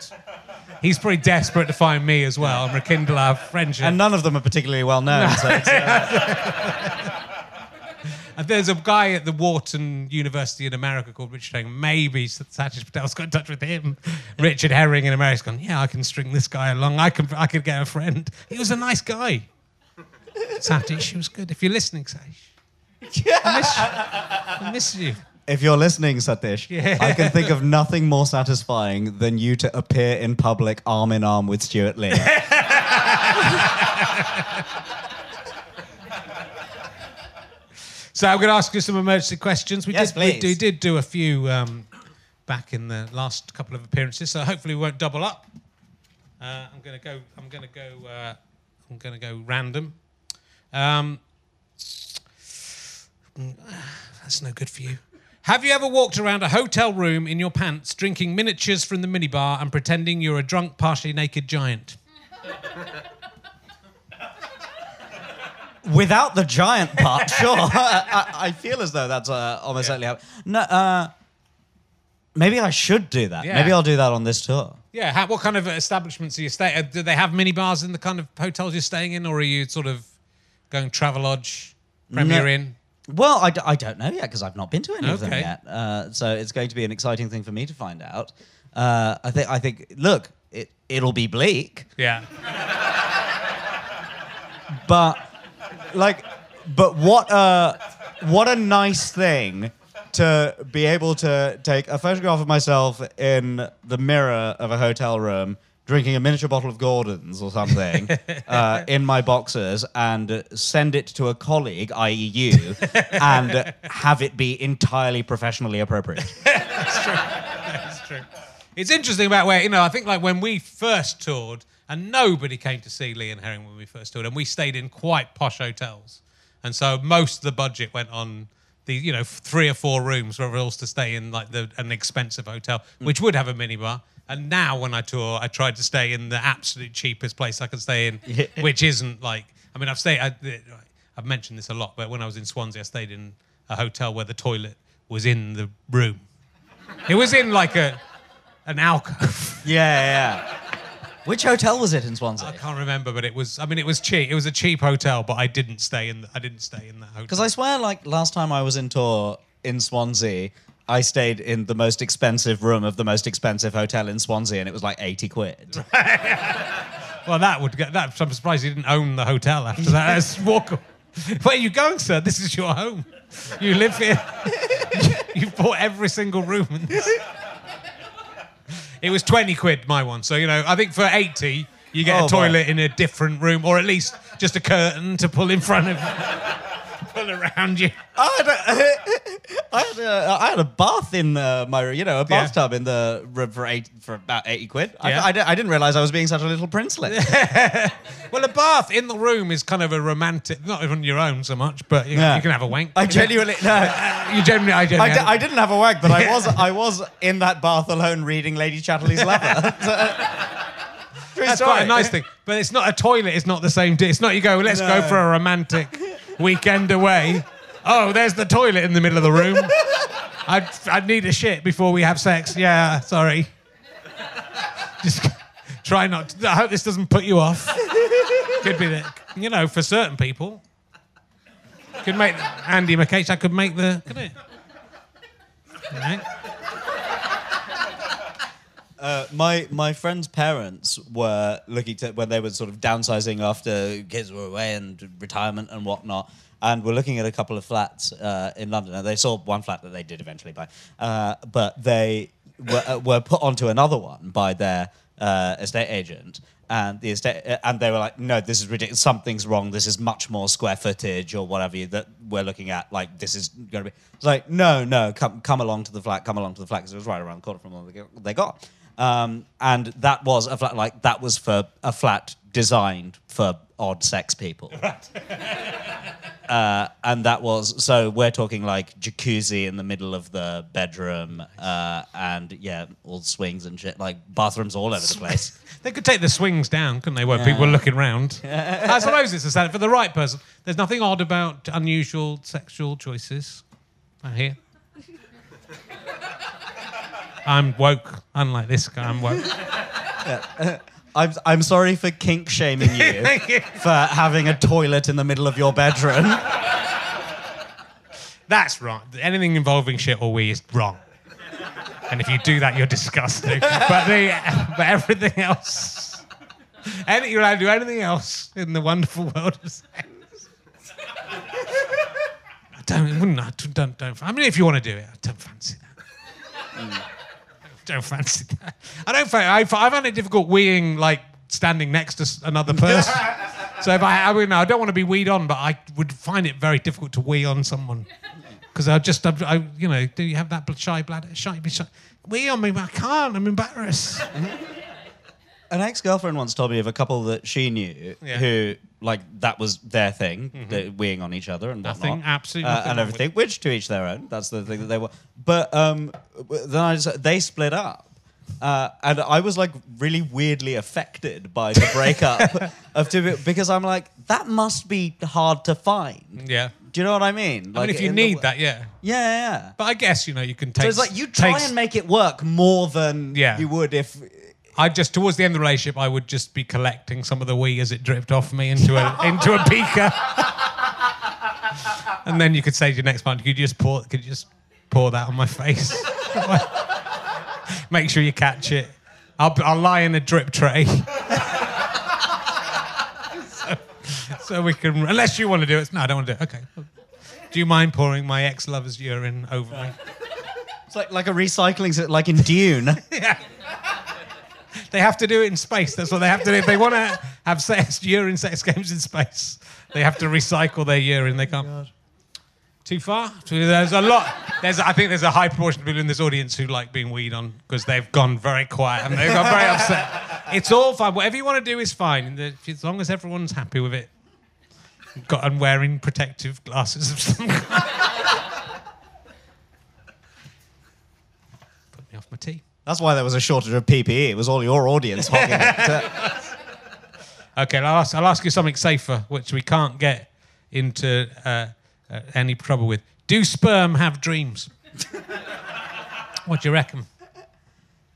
He's pretty desperate to find me as well and rekindle our friendship. And none of them are particularly well known. so uh, And there's a guy at the Wharton University in America called Richard Herring. Maybe Satish Patel's got in touch with him. Richard Herring in America's gone, yeah, I can string this guy along. I can, I could get a friend. He was a nice guy. Satish, he was good. If you're listening, Satish, I miss you. I miss you. If you're listening, Satish, Yeah. I can think of nothing more satisfying than you to appear in public arm in arm with Stewart Lee. So I'm going to ask you some emergency questions. We Yes, did, we, we did do a few um, back in the last couple of appearances, so hopefully we won't double up. Uh, I'm going to go. I'm going to go. Uh, I'm going to go random. Um, that's no good for you. Have you ever walked around a hotel room in your pants, drinking miniatures from the minibar and pretending you're a drunk, partially naked giant? Without the giant part, sure. I, I feel as though that's uh, almost certainly happening. No, uh, maybe I should do that. Yeah. Maybe I'll do that on this tour. Yeah. How, what kind of establishments are you staying? Do they have mini bars in the kind of hotels you're staying in, or are you sort of going Travelodge, Premier No. Inn? Well, I, d- I don't know yet because I've not been to any of them Okay. yet. Uh, so it's going to be an exciting thing for me to find out. Uh, I think. I think. Look, it it'll be bleak, Yeah. but like, but what a what a nice thing to be able to take a photograph of myself in the mirror of a hotel room. Drinking a miniature bottle of Gordon's or something uh, in my boxers and send it to a colleague, i.e., you, and have it be entirely professionally appropriate. That's true. It's interesting about where, you know, I think like when we first toured, and nobody came to see Lee and Herring when we first toured, and we stayed in quite posh hotels. And so most of the budget went on the, you know, three or four rooms where else to stay in like the, an expensive hotel, hmm. which would have a minibar. And now when I tour, I try to stay in the absolute cheapest place I can stay in, Yeah. which isn't like, I mean, I've stayed, I, I've mentioned this a lot, but when I was in Swansea, I stayed in a hotel where the toilet was in the room. It was in like a an alcove. Yeah, yeah. Which hotel was it in Swansea? I can't remember, but it was. I mean, it was cheap. It was a cheap hotel, but I didn't stay in. The, I didn't stay in that hotel. Because I swear, like last time I was in tour in Swansea, I stayed in the most expensive room of the most expensive hotel in Swansea, and it was like eighty quid. well, that would get that. I'm surprised you didn't own the hotel after that. That's walk. Where are you going, sir? This is your home. You live here. You've bought every single room. It was twenty quid, my one. So you know, I think for eighty, you get Oh, a boy. toilet in a different room, or at least just a curtain to pull in front of, pull around you. I had a, I had a, I had a bath in uh, my, you know, a Yeah. bathtub in the room for eight for about eighty quid. Yeah. I, I, di- I didn't realize I was being such a little princelet. Well, a bath in the room is kind of a romantic, not even your own so much, but you, Yeah. you can have a wank. I genuinely no. You generally, I I, generally. di- I didn't have a wank, but I was I was in that bath alone reading Lady Chatterley's Lover. True That's story. quite a nice thing, but it's not a toilet. It's not the same. It's not you go. Let's go No. for a romantic weekend away. Oh, there's the toilet in the middle of the room. I'd, I'd need a shit before we have sex. Yeah, sorry. Just try not. To, I hope this doesn't put you off. Could be that you know for certain people. Could make Andy McCase. I could make the. Could it? Right? Uh, my my friend's parents were looking to when they were sort of downsizing after kids were away and retirement and whatnot, and were looking at a couple of flats uh, in London. And they saw one flat that they did eventually buy, uh, but they were, uh, were put onto another one by their uh, estate agent. And the estate, and they were like, "No, this is ridiculous. Something's wrong. This is much more square footage or whatever that we're looking at. Like, this is going to be." It's like, "No, no, come, come along to the flat. Come along to the flat because it was right around the corner from got- they got." Um, and that was a flat like that was for a flat designed for odd sex people. uh, and that was so we're talking like jacuzzi in the middle of the bedroom, uh, and yeah, all swings and shit, like bathrooms all over the place. They could take the swings down, couldn't they, where people were looking round? I suppose it's a standard for the right person. There's nothing odd about unusual sexual choices. I hear. I'm woke, unlike this guy. I'm woke. I'm, I'm sorry for kink shaming you for having a toilet in the middle of your bedroom. That's wrong. Anything involving shit or wee is wrong. And if you do that, you're disgusting. But the but everything else, any, you're allowed to do anything else in the wonderful world of sex. I don't, wouldn't, I don't, don't, I mean, if you want to do it, I don't fancy that. Mm. Don't fancy that. I don't. I, I find it difficult weeing like standing next to another person. so if I, I mean, I don't want to be weed on, but I would find it very difficult to wee on someone because I just, I, I, you know, do you have that shy bladder? Shy, be shy. Wee on me, but I can't. I'm embarrassed. Mm-hmm. An ex-girlfriend once told me of a couple that she knew Yeah. who, like, that was their thing, the weeing on each other and whatnot. Nothing, absolutely uh, nothing and wrong with everything. Which to each their own. That's the thing that they were. But um, then I just, they split up. Uh, and I was like really weirdly affected by the breakup of two because I'm like that must be hard to find. Yeah. Do you know what I mean? I mean, if you in the need w- that, yeah. yeah, yeah. yeah. But I guess you know you can take. So it's like you try and make it work more than Yeah. you would if I just towards the end of the relationship, I would just be collecting some of the wee as it dripped off me into a into a beaker, and then you could say to your next partner, "Could you just pour? Could you just pour that on my face? Make sure you catch it. I'll I'll lie in a drip tray." so, so we can, unless you want to do it. No, I don't want to do it. Okay. Do you mind pouring my ex-lover's urine over me? it's like like a recycling like in Dune. They have to do it in space. That's what they have to do. If they want to have sex, urine sex games in space, they have to recycle their urine. They can't. Oh Too far? There's a lot. There's, I think there's a high proportion of people in this audience who like being weed on because they've gone very quiet and they've got very upset. It's all fine. Whatever you want to do is fine, as long as everyone's happy with it. Got and wearing protective glasses of some kind. Put me off my tea. That's why there was a shortage of PPE. It was all your audience hogging it. Okay, I'll ask, I'll ask you something safer, which we can't get into uh, uh, any trouble with. Do sperm have dreams? what do you reckon?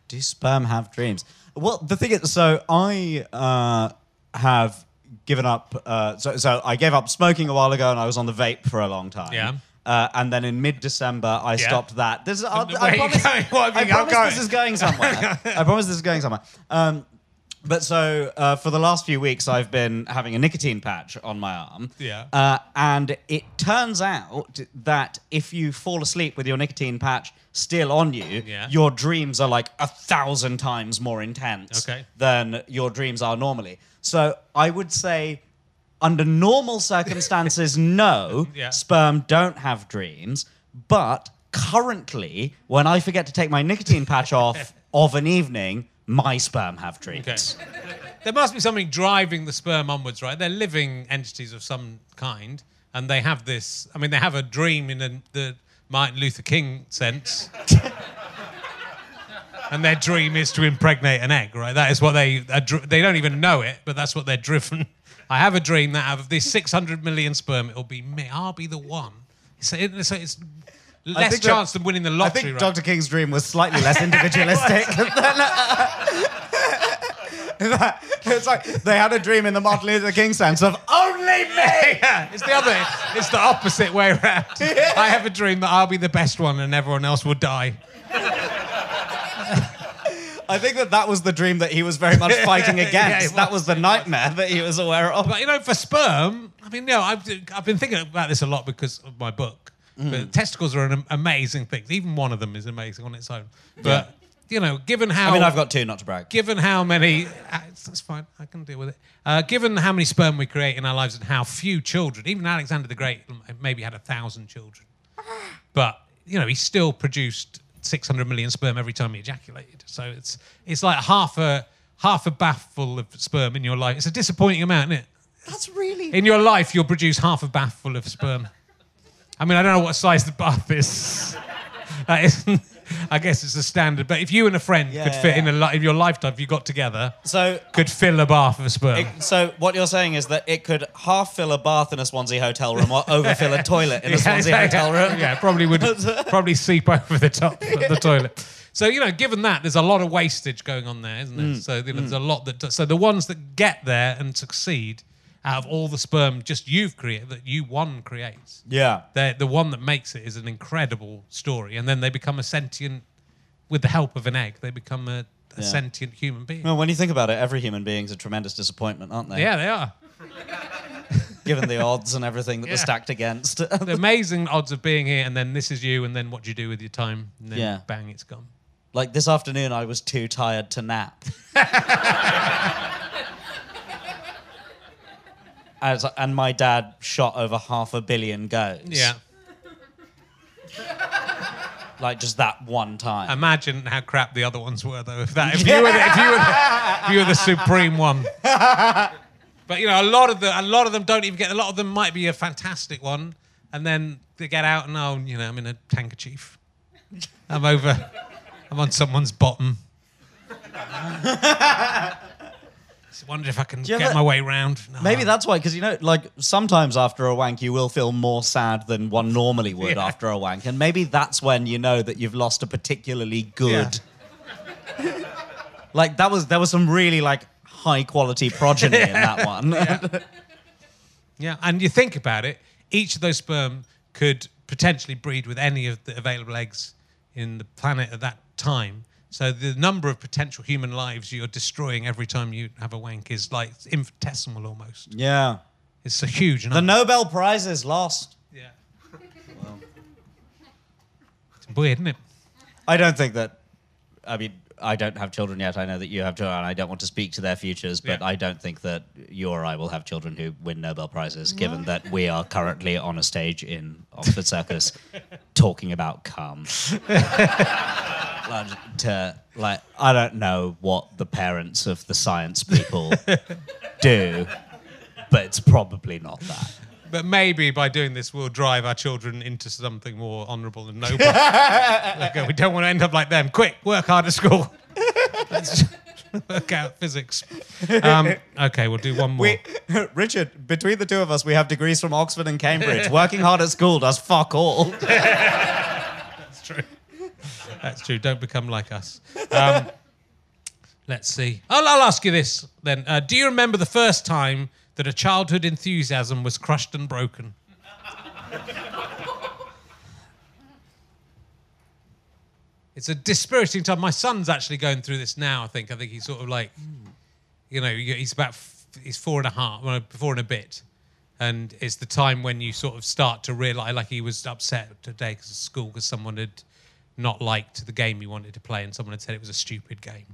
Do sperm have dreams? Well, the thing is, so I uh, have given up. Uh, so, so I gave up smoking a while ago, and I was on the vape for a long time. Yeah. Uh, and then in mid-December, I Yeah. stopped that. This is, I, I promise, going? I promise this is going somewhere. I promise this is going somewhere. Um, but so uh, for the last few weeks, I've been having a nicotine patch on my arm. Yeah. Uh, and it turns out that if you fall asleep with your nicotine patch still on you, Yeah. your dreams are like a thousand times more intense Okay. than your dreams are normally. So I would say, under normal circumstances, no, Yeah. sperm don't have dreams. But currently, when I forget to take my nicotine patch off of an evening, my sperm have dreams. Okay. There must be something driving the sperm onwards, right? They're living entities of some kind, and they have this. I mean, they have a dream in a, the Martin Luther King sense. and their dream is to impregnate an egg, right? That is what they they don't even know it, but that's what they're driven. I have a dream that out of this 600 million sperm, it'll be me. I'll be the one. So it- so it's less think that- chance than winning the lottery. I think right? Dr. King's dream was slightly less individualistic. it's like they had a dream in the Martin Luther King sense of only me. yeah, it's the other. It's the opposite way around. I have a dream that I'll be the best one and everyone else will die. I think that that was the dream that he was very much fighting Yeah, against. that was. was the nightmare that he was aware of. But you know, for sperm, I mean, you know, I've, I've been thinking about this a lot because of my book. Mm. But testicles are an amazing thing. Even one of them is amazing on its own. But you know, given how I mean, I've got two, not to brag. given how many, uh, that's fine, I can deal with it. Uh, given how many sperm we create in our lives and how few children, even Alexander the Great maybe had a thousand children, but you know he still produced 600 million sperm every time you ejaculated. So it's it's like half a half a bath full of sperm in your life. It's a disappointing amount, isn't it? That's really. In your life, you'll produce half a bath full of sperm. I mean, I don't know what size the bath is. That isn't. I guess it's a standard. But if you and a friend Yeah, could yeah, fit in a in your lifetime, if you got together, So, could fill a bath of sperm. it, so what you're saying is that it could half fill a bath in a Swansea hotel room or overfill a toilet in a Swansea yeah, hotel room. Yeah, probably would probably seep over the top of the toilet. So you know, given that, there's a lot of wastage going on there, isn't there? Mm. So you know, there's a lot that. So the ones that get there and succeed, out of all the sperm just you've created, that you one creates, Yeah. they're, the one that makes it is an incredible story, and then they become a sentient, with the help of an egg, they become a, a Yeah. sentient human being. Well, when you think about it, every human being's a tremendous disappointment, aren't they? Yeah, they are. Given the odds and everything that Yeah. they're stacked against. The amazing odds of being here, and then this is you, and then what do you do with your time? And then Yeah. bang, it's gone. like this afternoon, I was too tired to nap. As, and my dad shot over half a billion goats. Yeah. Like just that one time. Imagine how crap the other ones were, though. If that, if you were, the, if you were, the, if you were the supreme one. But you know, a lot of the, a lot of them don't even get. A lot of them might be a fantastic one, and then they get out and oh, you know, I'm in a handkerchief. I'm over. I'm on someone's bottom. Just wonder if I can get ever- my way round. No. Maybe that's why, because you know, like sometimes after a wank, you will feel more sad than one normally would Yeah. after a wank, and maybe that's when you know that you've lost a particularly good. like that was there was some really like high quality progeny in that one. Yeah, and you think about it, each of those sperm could potentially breed with any of the available eggs in the planet at that time. So the number of potential human lives you're destroying every time you have a wank is like infinitesimal almost. yeah. It's a huge The. Nobel Prize is lost. yeah. It's weird, isn't it? I don't think that. I mean, I don't have children yet. I know that you have children. and I don't want to speak to their futures, but Yeah. I don't think that you or I will have children who win Nobel prizes, given that we are currently on a stage in Oxford Circus talking about cum. like, to, like, I don't know what the parents of the science people do, but it's probably not that. But maybe by doing this, we'll drive our children into something more honourable and noble. Like, we don't want to end up like them. Quick, work hard at school. Let's work out physics. Um, okay, we'll do one more. We, Richard, between the two of us, we have degrees from Oxford and Cambridge. Working hard at school does fuck all. That's true. That's true. Don't become like us. Um, let's see. I'll, I'll ask you this then. Uh, do you remember the first time that a childhood enthusiasm was crushed and broken? It's a dispiriting time. My son's actually going through this now. I think. I think he's sort of like, you know, he's about he's four and a half, well, four and a bit, and it's the time when you sort of start to realize. Like he was upset today because of school because someone had not liked the game you wanted to play, and someone had said it was a stupid game,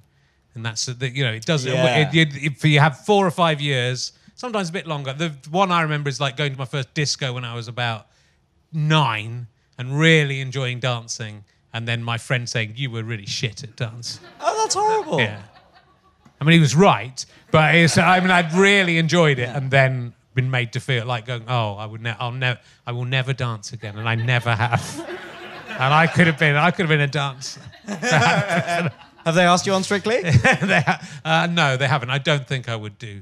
and that's the you know it does Yeah. it, it, if you have four or five years, sometimes a bit longer. The one I remember is like going to my first disco when I was about nine and really enjoying dancing, and then my friend saying you were really shit at dance. Oh, that's horrible. Yeah. I mean, he was right, but it's, I mean, I'd really enjoyed it, and then been made to feel like going, "Oh, I would never, I'll never, I will never dance again," and I never have. and I could have been, I could have been a dancer. Have they asked you on Strictly? they ha- uh, no, they haven't. I don't think I would do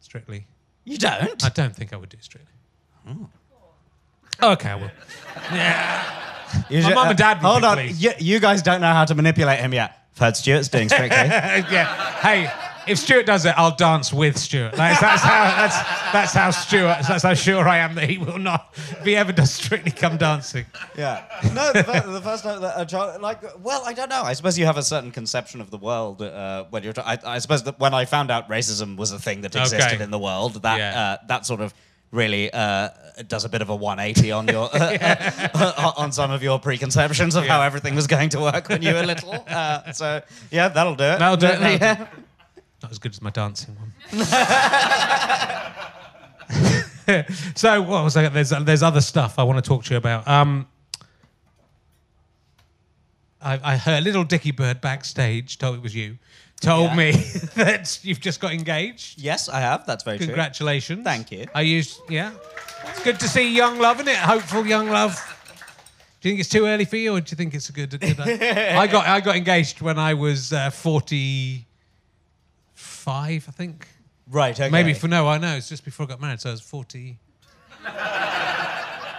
Strictly. you don't. I don't think I would do Strictly. Okay, I will. You My mum and dad would Hold be on. pleased. You, you guys don't know how to manipulate him yet. I've heard Stewart's doing Strictly. yeah. Hey, if Stewart does it, I'll dance with Stewart. That's, that's how. That's that's how Stewart. That's how sure I am that he will not. If he ever does Strictly Come Dancing. yeah. No, the, fir- the first time that a child, like, well, I don't know. I suppose you have a certain conception of the world uh, when you're. I, I suppose that when I found out racism was a thing that existed Okay. in the world, that Yeah. uh, that sort of really uh, does a bit of a 180 on your uh, on some of your preconceptions of how everything was going to work when you were little. Uh, so yeah, that'll do it. That'll do it, that'll do yeah. Not as good as my dancing one. so what was I? There's there's other stuff I want to talk to you about. Um, I, I heard little Dicky Bird backstage. Told it was you. Told Yeah. me that you've just got engaged. Yes, I have. That's very true. Congratulations. Thank you. I used yeah. It's good to see young love, isn't it? Hopeful young love. Do you think it's too early for you, or do you think it's a good? a good I got I got engaged when I was uh, forty five, I think. Right. Okay. Maybe for no, I know it's just before I got married, so I was forty.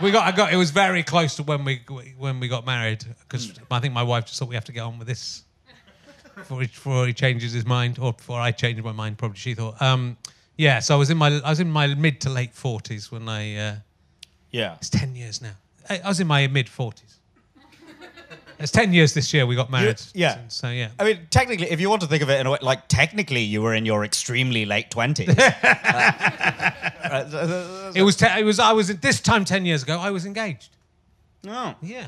we got. I got. It was very close to when we when we got married because I think my wife just thought we have to get on with this before he, before he changes his mind, or before I change my mind. Probably she thought. Um, yeah. So I was in my I was in my mid to late forties when I. Uh, Yeah. it's ten years now. I, I was in my mid forties. It's ten years this year. We got married. yeah. So, so, yeah. I mean, technically, if you want to think of it in a way, like technically, you were in your extremely late twenties. It was. Te- it was. I was this time ten years ago. I was engaged. oh. Yeah.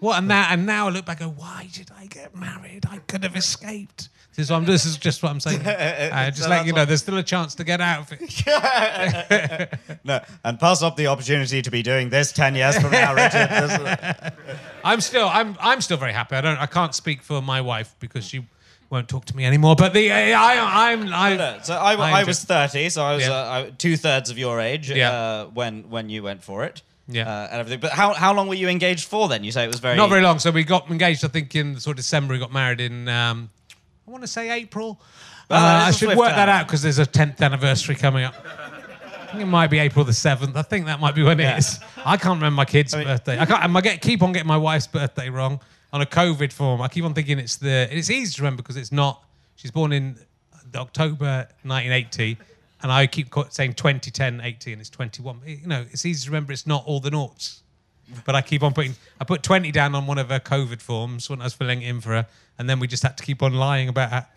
What and that and now I look back and go, why did I get married? I could have escaped. This is, what I'm, this is just what I'm saying. Uh, just So letting you know, there's still a chance to get out of it. No, and pass up the opportunity to be doing this ten years from now, Richard. I'm still, I'm, I'm still very happy. I don't, I can't speak for my wife because she won't talk to me anymore. But the, I, I, I'm, I, No, so I, I was just- thirty, so I was Yeah. uh, two thirds of your age Yeah. uh, when when you went for it. Yeah. uh, and everything. But how how long were you engaged for? Then you say it was very not very long. So we got engaged. I think in sort of December. We got married in, um, I want to say April. Uh, I should work that out because there's a 10th anniversary coming up. I think it might be April the 7th. I think that might be when Yeah. it is. I can't remember my kid's mean- birthday. I can't. I get keep on getting my wife's birthday wrong on a COVID form. I keep on thinking it's the. It's easy to remember because it's not. She's born in October 1980, and I keep saying 2010 80, and it's 21. You know, it's easy to remember. It's not all the noughts. But I keep on putting. I put 20 down on one of her COVID forms when I was filling in for her, and then we just had to keep on lying about.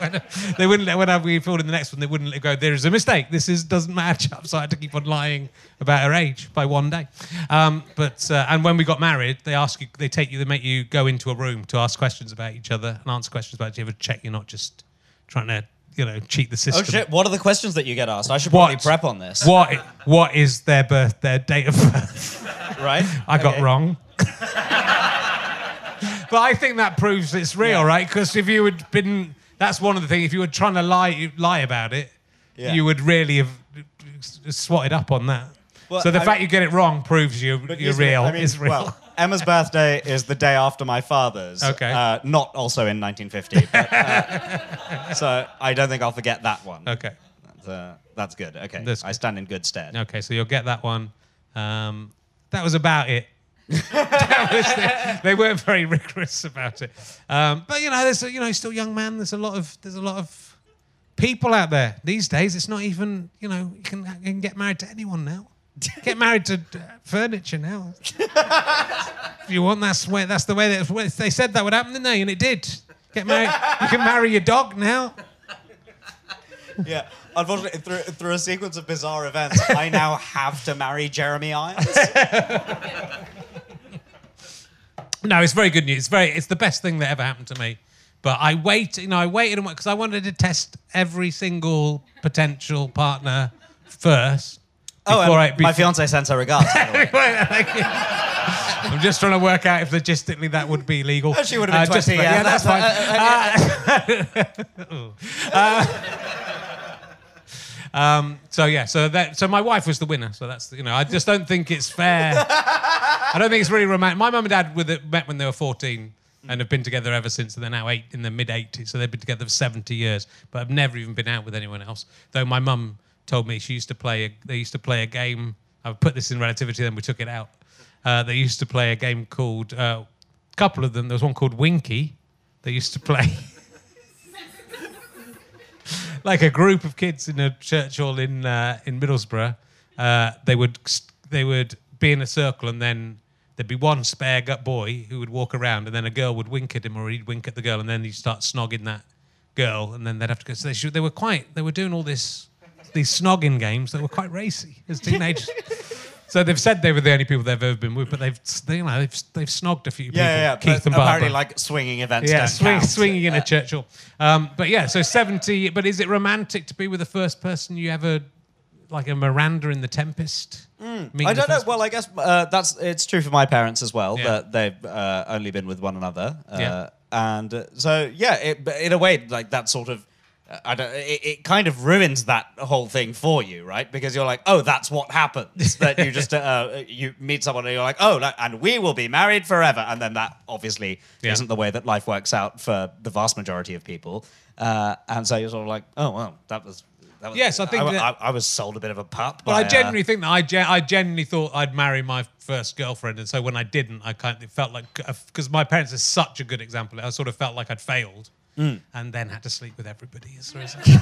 When- they wouldn't let when we filled in the next one. They wouldn't let go. There is a mistake. This is doesn't match up. So I had to keep on lying about her age by one day. Um, but uh, and when we got married, they ask you, they take you, they make you go into a room to ask questions about each other and answer questions about each other. Check you're not just trying to you know cheat the oh, system. Oh shit! What are the questions that you get asked? I should What? probably prep on this. What what is their birth their date of birth? Right? I got Okay. wrong. but I think that proves it's real, right? Because if you had been, that's one of the things. If you were trying to lie lie about it, Yeah. you would really have swatted up on that. Well, so the I- fact you get it wrong proves you But you're isn't it- real. I mean, is real. Well, Emma's birthday is the day after my father's. Okay. Uh, not also in 1950. But, uh, so I don't think I'll forget that one. okay. That's, uh, that's good. Okay. That's I stand in good stead. Okay, so you'll get that one. Um, that was about it. Was the- they weren't very rigorous about it. Um, but you know, there's a, you know, still young man. There's a lot of there's a lot of people out there these days. It's not even you know you can, you can get married to anyone now. Get married to furniture now. if you want, that's where that's the way that they said that would happen, didn't they? And it did. Get married. You can marry your dog now. Yeah. Unfortunately, through, through a sequence of bizarre events, I now have to marry Jeremy Irons. No, it's very good news. It's very, it's the best thing that ever happened to me. But I wait, you know, I waited because I wanted to test every single potential partner first. Oh, um, and I, my fiance sends her regards. by the way. Thank you. I'm just trying to work out if logistically that would be legal. Oh, she would have been uh, just 20, about- yeah, that's that's- fine. Uh, uh, um, so yeah, so that so my wife was the winner. So that's you know I just don't think it's fair. I don't think it's really romantic. My mum and dad were the, met when they were 14 and have been together ever since. And they're now eight in the mid 80s, so they've been together for 70 years, but I've never even been out with anyone else. Though my mum told me she used to play. A, they used to play a game. I put this in relativity, then we took it out. Uh, they used to play a game called. A uh, couple of them. There was one called Winky. They used to play. like a group of kids in a church hall in uh, in Middlesbrough. Uh, they would they would be in a circle, and then there'd be one spare gut boy who would walk around, and then a girl would wink at him, or he'd wink at the girl, and then he'd start snogging that girl, and then they'd have to go. So they, should, they were quite they were doing all this these snogging games that were quite racy as teenagers. So they've said they were the only people they've ever been with, but they've they, you know they've they've snogged a few people. Yeah, yeah, yeah. Keith but and apparently, like swinging events. Yeah, don't swing, count. swinging in a church hall. Um, but yeah, so 70. But is it romantic to be with the first person you ever, like a Miranda in The Tempest? Mm. I don't know. first Well, I guess uh, that's it's true for my parents as well Yeah. that they've uh, only been with one another. Uh, Yeah. And uh, so yeah, it, in a way, like that sort of. Uh, I don't, it, it kind of ruins that whole thing for you, right? Because you're like, oh, that's what happens. that you just uh, you meet someone and you're like, oh, and we will be married forever, and then that obviously Yeah. isn't the way that life works out for the vast majority of people. Uh, and so you're sort of like, oh well, that was that was, Yes, I think I, that- I, I was sold a bit of a pup. But by, I uh, genuinely think that I, gen- I genuinely thought I'd marry my first girlfriend, and so when I didn't, I kind of it felt like because my parents are such a good example, I sort of felt like I'd failed, Mm. and then had to sleep with everybody as a result. Yes,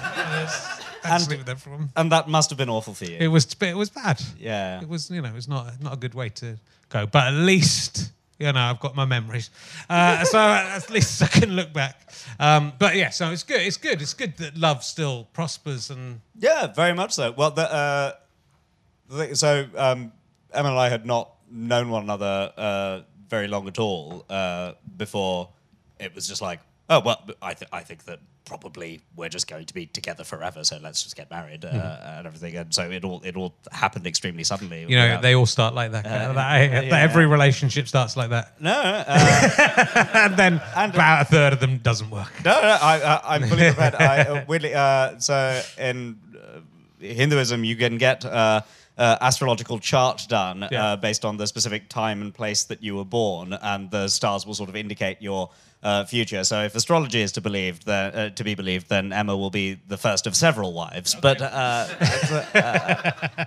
had to And- sleep with everyone. and that must have been awful for you. It was it was bad. Yeah. it was you know it was not not a good way to go, but at least. You know, I've got my memories, uh, so at least I can look back. Um, but yeah, so it's good. It's good. It's good that love still prospers, and Yeah, very much so. Well, the, uh, the so um, Emma and I had not known one another uh, very long at all uh, before it was just like, oh well, I, th- I think that probably we're just going to be together forever, so let's just get married uh, and everything. And so it all it all happened extremely suddenly. you know without- they all start like that. That- that- yeah. Every relationship starts like that. no, uh, and then And- about a third of them doesn't work. No, no, I, I, I'm fully prepared. I, uh, weirdly, uh, so in uh, Hinduism, you can get uh, astrological chart done Yeah. uh, based on the specific time and place that you were born, and the stars will sort of indicate your uh, future. So, if astrology is to believed, then, uh, to be believed, then Emma will be the first of several wives. But uh,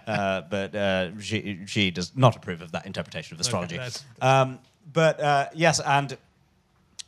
uh, but uh, she she does not approve of that interpretation of astrology. that's- um, but uh, yes, and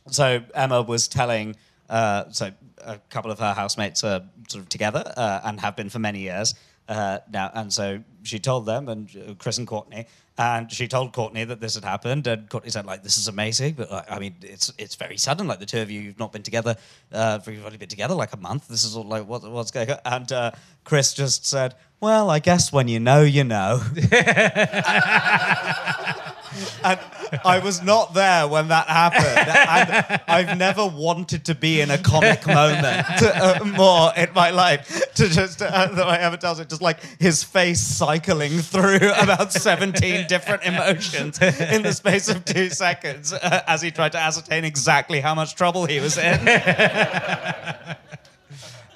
so Emma was telling, uh, so a couple of her housemates are sort of together uh, and have been for many years uh, now, and so she told them and uh, Chris and Courtney, and she told Courtney that this had happened, and Courtney said like, "This is amazing," but like, I mean, it's it's very sudden. Like the two of you, you've not been together, uh, for you've only been together like a month. This is all like what, what's going on? And uh, Chris just said, "Well, I guess when you know, you know." and I was not there when that happened. And I've never wanted to be in a comic moment uh, more in my life. To just uh, that I ever tells it, just like his face cycling through about seventeen different emotions in the space of two seconds uh, as he tried to ascertain exactly how much trouble he was in.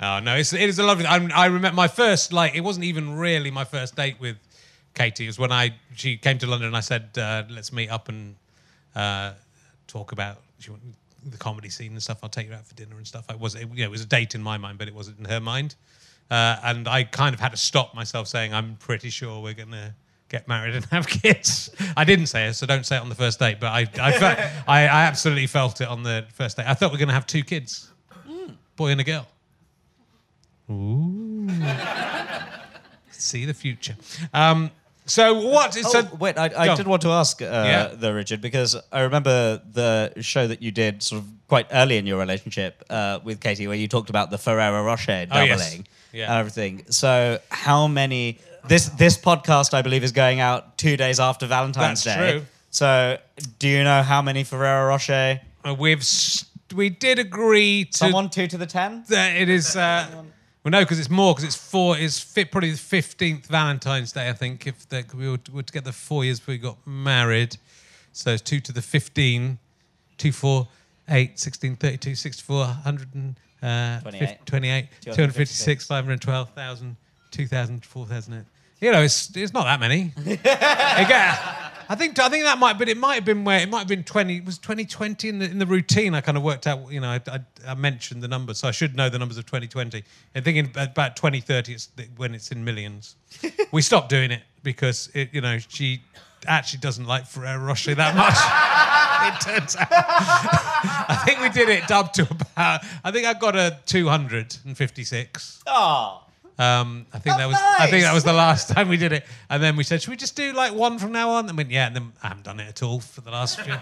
Oh no, it's, it is a lovely. I, I remember my first like it wasn't even really my first date with Katie. It was when I she came to London and I said uh, let's meet up and uh, talk about she want, the comedy scene and stuff. I'll take you out for dinner and stuff. I was it, you know, it was a date in my mind, but it wasn't in her mind. Uh, and I kind of had to stop myself saying I'm pretty sure we're gonna get married and have kids. I didn't say it, so don't say it on the first date. But I I, felt, I, I absolutely felt it on the first date. I thought we are gonna have two kids, boy and a girl. Ooh. See the future. Um, so what? Oh, so wait, I, I did want to ask uh, Yeah. though, Richard, because I remember the show that you did sort of quite early in your relationship uh, with Katie, where you talked about the Ferrero Rocher Oh, doubling yes. Yeah. and everything. So, how many? This this podcast, I believe, is going out two days after Valentine's Day. That's Day. true. So, do you know how many Ferrero Rocher? uh, we've s- we did agree to Someone two to the ten? that it is. Uh, well, no, because it's more. Because it's four. It's fit probably the fifteenth Valentine's Day. I think if the, we were, were together four years before we got married, so it's two to the fifteen, two, four, eight, 16, 32, 64, 100 and, uh, 28. 28, 256, 512,000, 2,000, 4,000. You know, it's it's not that many. Again, I think I think that might, but it might have been where it might have been twenty. It was twenty twenty in the in the routine. I kind of worked out. You know, I, I, I mentioned the numbers, so I should know the numbers of twenty twenty. I think in about twenty thirty, it's when it's in millions. we stopped doing it because it, you know she actually doesn't like Ferrero Rocher that much. it turns out. I think we did it up to about. I think I got a two hundred and fifty six. Oh, Um, I think Oh, that was I think that was the last time we did it. And then we said, should we just do like one from now on? And went, yeah. And then I haven't done it at all for the last few.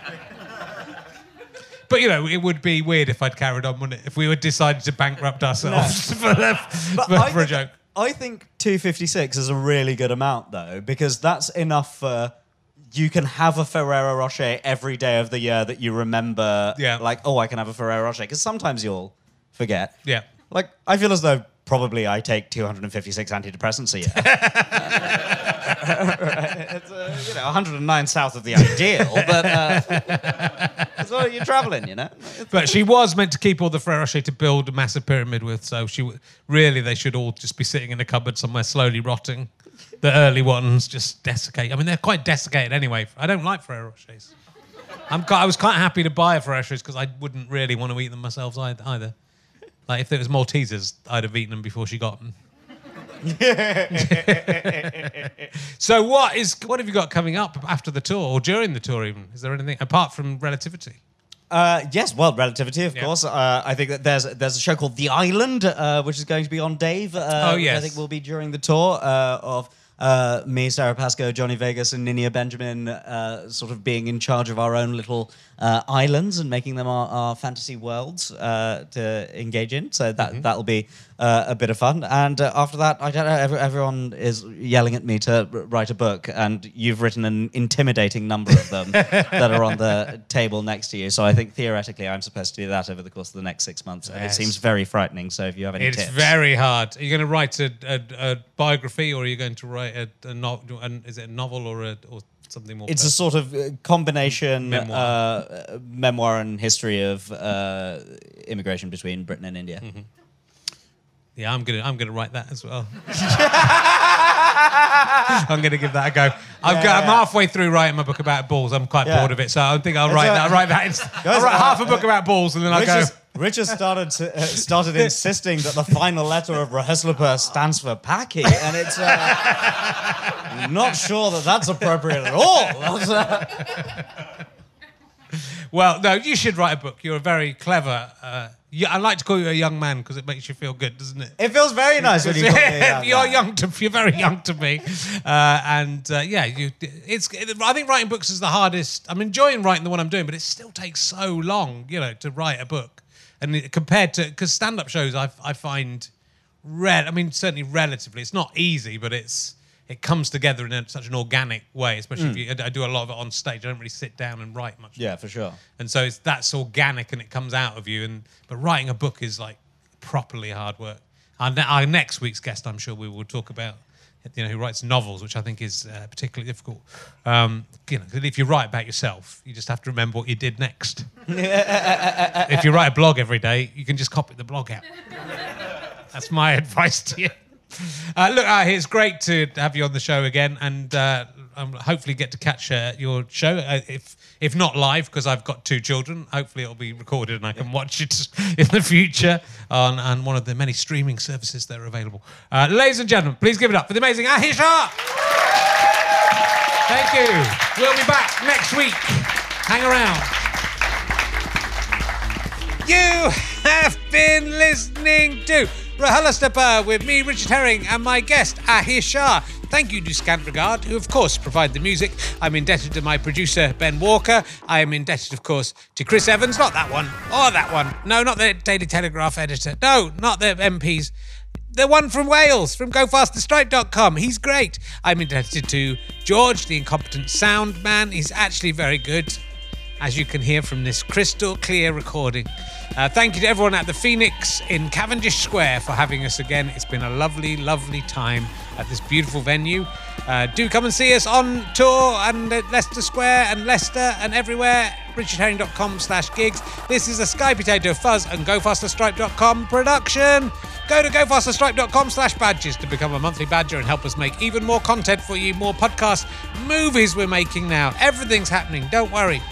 But you know, it would be weird if I'd carried on, wouldn't it? If we had decided to bankrupt ourselves for, the, for, I for a think- joke. I think 256 is a really good amount though, because that's enough for you can have a Ferrero Rocher every day of the year that you remember. Yeah. Like, oh, I can have a Ferrero Rocher, because sometimes you'll forget. Yeah. Like, I feel as though probably I take 256 antidepressants a year. it's, uh, you know, 109 south of the ideal, but uh, what you're traveling, you know? But she was meant to keep all the Ferrero Rocher to build a massive pyramid with. So she w- really, they should all just be sitting in a cupboard somewhere, slowly rotting. The early ones just desiccate. I mean, they're quite desiccated anyway. I don't like Ferrero Rochers. I'm, ki- I was quite happy to buy a Ferrero Rochers because I wouldn't really want to eat them myself either. Like if there was Maltesers, I'd have eaten them before she got them. so what is what have you got coming up after the tour or during the tour even? Is there anything apart from relativity? Uh, yes, well, relativity, of Yeah. course. Uh, I think that there's there's a show called The Island, uh, which is going to be on Dave. Uh, Oh, yes. I think will be during the tour uh, of uh, me, Sara Pascoe, Johnny Vegas, and Ninia Benjamin, uh, sort of being in charge of our own little uh, islands and making them our, our fantasy worlds uh, to engage in. So that Mm-hmm. that'll be uh, a bit of fun. And uh, after that, I don't know. Every, everyone is yelling at me to r- write a book, and you've written an intimidating number of them that are on the table next to you. So I think theoretically, I'm supposed to do that over the course of the next six months. And it seems very frightening. So if you have any It's tips, very hard. Are you going to write a, a, a biography or are you going to write a, a novel? Is it a novel or a, or something more? it's a sort of uh, combination Memoir. Uh, memoir and history of uh, immigration between Britain and India. Mm-hmm. yeah, I'm gonna I'm gonna write that as well. I'm gonna give that a go. I've got, I'm Yeah. halfway through writing my book about balls. I'm quite Yeah. bored of it, so I think I'll write that. I'll write that. inst- I'll write uh, half a book about balls, and then I'll go. has, Rich has started to, uh, started insisting that the final letter of RHLSTP stands for Paki, and it's uh, not sure that that's appropriate at all. Uh, Well, no, you should write a book. You're a very clever. Yeah, I like to call you a young man because it makes you feel good, doesn't it? it feels very nice when you call me a young you're man. young to you're very young to me, uh, and uh, yeah, you. It's. I think writing books is the hardest. I'm enjoying writing the one I'm doing, but it still takes so long, you know, to write a book. And it- compared to because stand-up shows, I I find, rel- I mean, certainly relatively, it's not easy, but it's it comes together in a, such an organic way. Especially if you, I do a lot of it on stage. I don't really sit down and write much. Yeah, for sure. and so it's that's organic and it comes out of you. And but writing a book is like properly hard work. Our, ne- our next week's guest i'm sure we will talk about you know who writes novels which i think is uh, particularly difficult. Um, you know if you write about yourself you just have to remember what you did next. If you write a blog every day you can just copy the blog out. That's my advice to you uh, look, uh, it's great to have you on the show again, and uh, um, hopefully get to catch uh, your show. Uh, if if not live, because I've got two children, hopefully it'll be recorded and I can watch it in the future on, on one of the many streaming services that are available. Uh, ladies and gentlemen, please give it up for the amazing Ahir Shah. Thank you. We'll be back next week. Hang around. You have been listening to RHLSTP with me, Richard Herring, and my guest, Ahir Shah. Thank you to Scant Regard, who of course provide the music. I'm indebted to my producer, Ben Walker. I am indebted, of course, to Chris Evans, not that one, or that one. No, not the Daily Telegraph editor. No, not the MPs. The one from Wales, from GoFasterStripe.com. He's great. I'm indebted to George, the incompetent sound man. He's actually very good as you can hear from this crystal clear recording. Uh, thank you to everyone at the Phoenix in Cavendish Square for having us again. It's been a lovely, lovely time at this beautiful venue. Uh, do come and see us on tour and at Leicester Square and Leicester and everywhere. RichardHerring.com slash gigs. This is a Sky Potato Fuzz and GoFasterStripe.com production. Go to GoFasterStripe.com slash badges to become a monthly badger and help us make even more content for you, more podcasts, movies we're making now. Everything's happening. Don't worry.